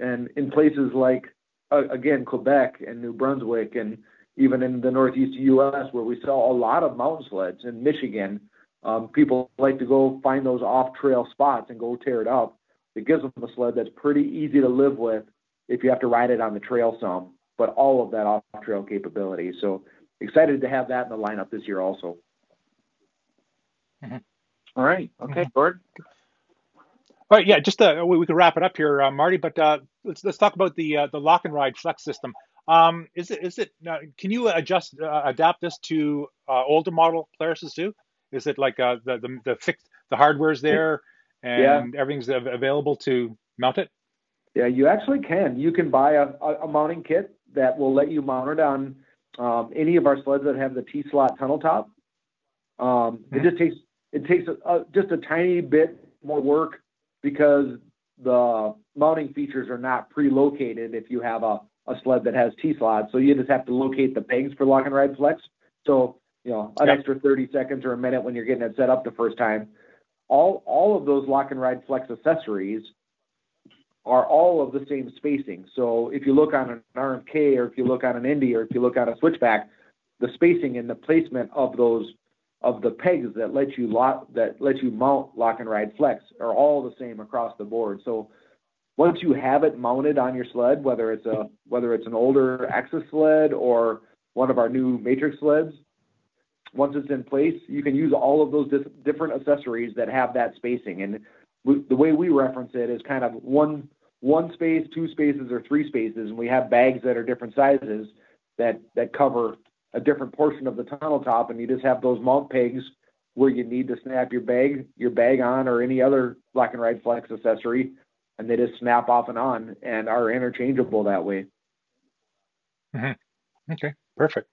And in places like uh, again Quebec and New Brunswick and even in the northeast U.S. where we sell a lot of mountain sleds in Michigan, um, people like to go find those off-trail spots and go tear it up. It gives them a sled that's pretty easy to live with if you have to ride it on the trail some, but all of that off-trail capability. So excited to have that in the lineup this year also. Mm-hmm. All right. Okay, mm-hmm. Gord. All right. Yeah. Just uh, we, we could wrap it up here, uh, Marty. But uh, let's let's talk about the uh, the lock and ride flex system. Um, is it is it? Uh, can you adjust uh, adapt this to older model Polaris too? Is it like the the the fixed the hardware's there and yeah. everything's available to mount it? Yeah, you actually can. You can buy a, a mounting kit that will let you mount it on um, any of our sleds that have the T slot tunnel top. Um, mm-hmm. It just takes it takes a, a, just a tiny bit more work because the mounting features are not pre-located if you have a, a sled that has T slots. So you just have to locate the pegs for lock and ride flex. So you know an yep. extra 30 seconds or a minute when you're getting it set up the first time. All all of those lock and ride flex accessories are all of the same spacing. So if you look on an RMK or if you look on an Indy or if you look on a switchback, the spacing and the placement of those of the pegs that let you lock that let you mount lock and ride flex are all the same across the board. So once you have it mounted on your sled, whether it's a whether it's an older AXYS sled or one of our new Matryx sleds, once it's in place, you can use all of those different accessories that have that spacing. And the way we reference it is kind of one one space, two spaces, or three spaces, and we have bags that are different sizes that that cover a different portion of the tunnel top, and you just have those mount pegs where you need to snap your bag your bag on or any other lock and ride flex accessory, and they just snap off and on and are interchangeable that way. Mm-hmm. Okay, perfect.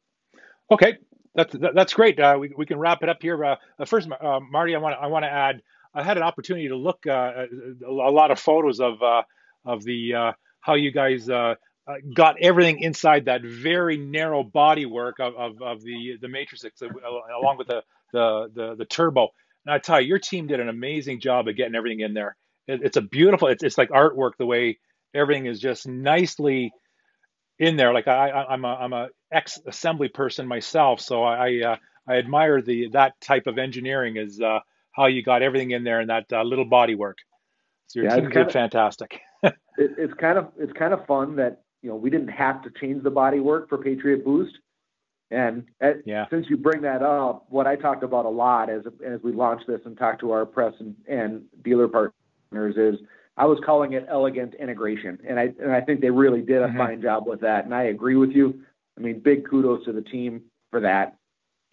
Okay, that's that's great. Uh, we we can wrap it up here. Uh, uh first, uh, Marty, I want I want to add. I had an opportunity to look uh, a lot of photos of uh, of the how you guys uh, got everything inside that very narrow bodywork of, of, of the the matryx along with the, the, the the turbo. And I tell you, your team did an amazing job of getting everything in there. It, it's a beautiful. It's it's like artwork the way everything is just nicely in there. Like I, I am a I'm a ex assembly person myself, so I uh, I admire the that type of engineering is uh, how you got everything in there in that uh, little bodywork. So your yeah, team did of, fantastic. it, it's kind of it's kind of fun that you know, we didn't have to change the body work for Patriot Boost. And at, yeah. since you bring that up, what I talked about a lot as as we launched this and talked to our press and, and dealer partners is I was calling it elegant integration, and I and I think they really did a mm-hmm. fine job with that. And I agree with you. I mean, big kudos to the team for that.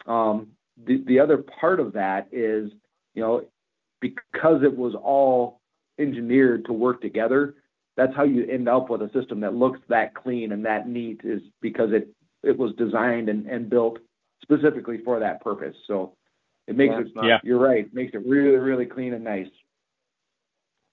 Um, the the other part of that is, you know, because it was all engineered to work together, that's how you end up with a system that looks that clean and that neat is because it it was designed and, and built specifically for that purpose. So it makes it yeah. you're right, makes it really, really clean and nice.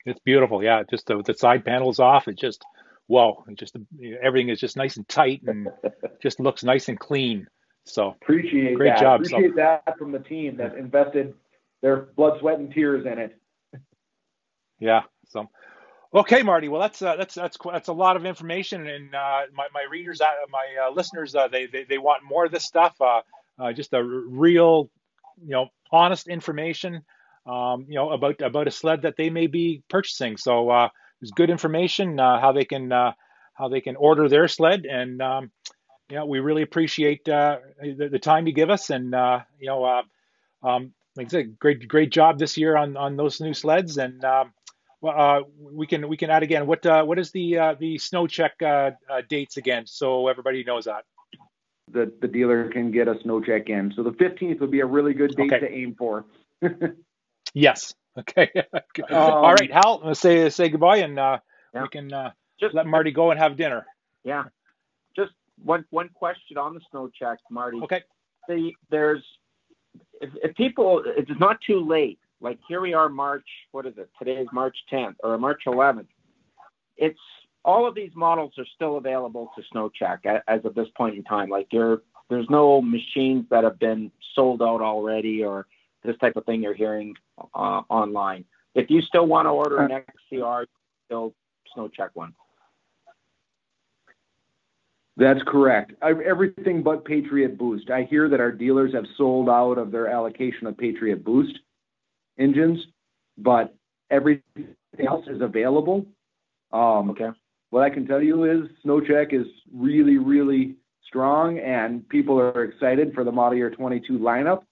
It's beautiful. Yeah. Just the, the side panels off. It just, whoa, it just everything is just nice and tight and just looks nice and clean. So appreciate great that. job. Appreciate so, that from the team that invested their blood, sweat, and tears in it. Yeah. So Okay, Marty. Well, that's uh, that's that's that's a lot of information, and uh, my my readers, uh, my uh, listeners, uh, they, they they want more of this stuff. Uh, just a real, you know, honest information, um, you know, about about a sled that they may be purchasing. So there's good information how they can how they can order their sled, and um, you know, we really appreciate the, the, time you give us, and you know, um, like I said, great great job this year on on those new sleds, and um, uh, we can we can add again. What uh, what is the uh, the snow check uh, uh, dates again, so everybody knows that. The the dealer can get a snow check in. So the 15th would be a really good date Okay. to aim for. Yes. Okay. Um, All right, Hal. Let's say say goodbye, and uh, Yeah. we can uh, Just let Marty go and have dinner. Yeah. Just one one question on the snow check, Marty. Okay. The, there's if, if people it's not too late. Like here we are, March. What is it? Today is March 10th or March 11th. It's all of these models are still available to snow check as of this point in time. Like there there's no machines that have been sold out already or this type of thing you're hearing uh, online. If you still want to order an XCR, still snow check one. That's correct. I, everything but Patriot Boost. I hear that our dealers have sold out of their allocation of Patriot Boost engines, but everything else is available. Um, Okay. What I can tell you is SnowCheck is really, really strong, and people are excited for the model year 22 lineup.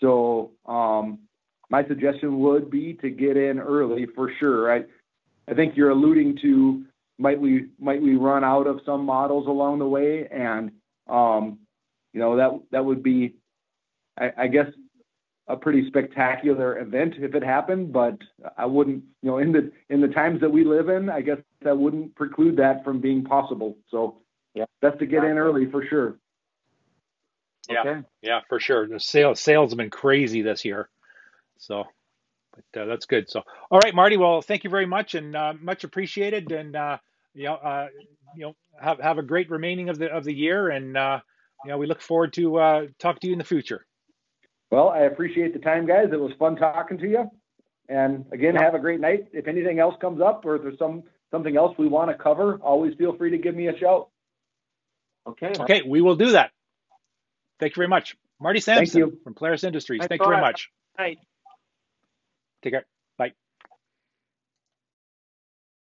So um, my suggestion would be to get in early for sure. I, I think you're alluding to might we might we run out of some models along the way, and um, you know that that would be, I, I guess, a pretty spectacular event if it happened. But I wouldn't, you know, in the in the times that we live in, I guess that wouldn't preclude that from being possible. So Yeah. best to get in early for sure. Yeah. Okay. Yeah, for sure. The sales sales have been crazy this year, so but uh, that's good. So, all right, Marty. Well, thank you very much, and uh, much appreciated. And uh, you know, uh, you know, have have a great remaining of the of the year, and uh, you know, we look forward to uh, talk to you in the future. Well, I appreciate the time, guys. It was fun talking to you. And again, have a great night. If anything else comes up or if there's some something else we want to cover, always feel free to give me a shout. Okay. Okay, we will do that. Thank you very much, Marty Thank Sampson you. from Polaris Industries. Thanks Thank you very lot. much. Night. Take care.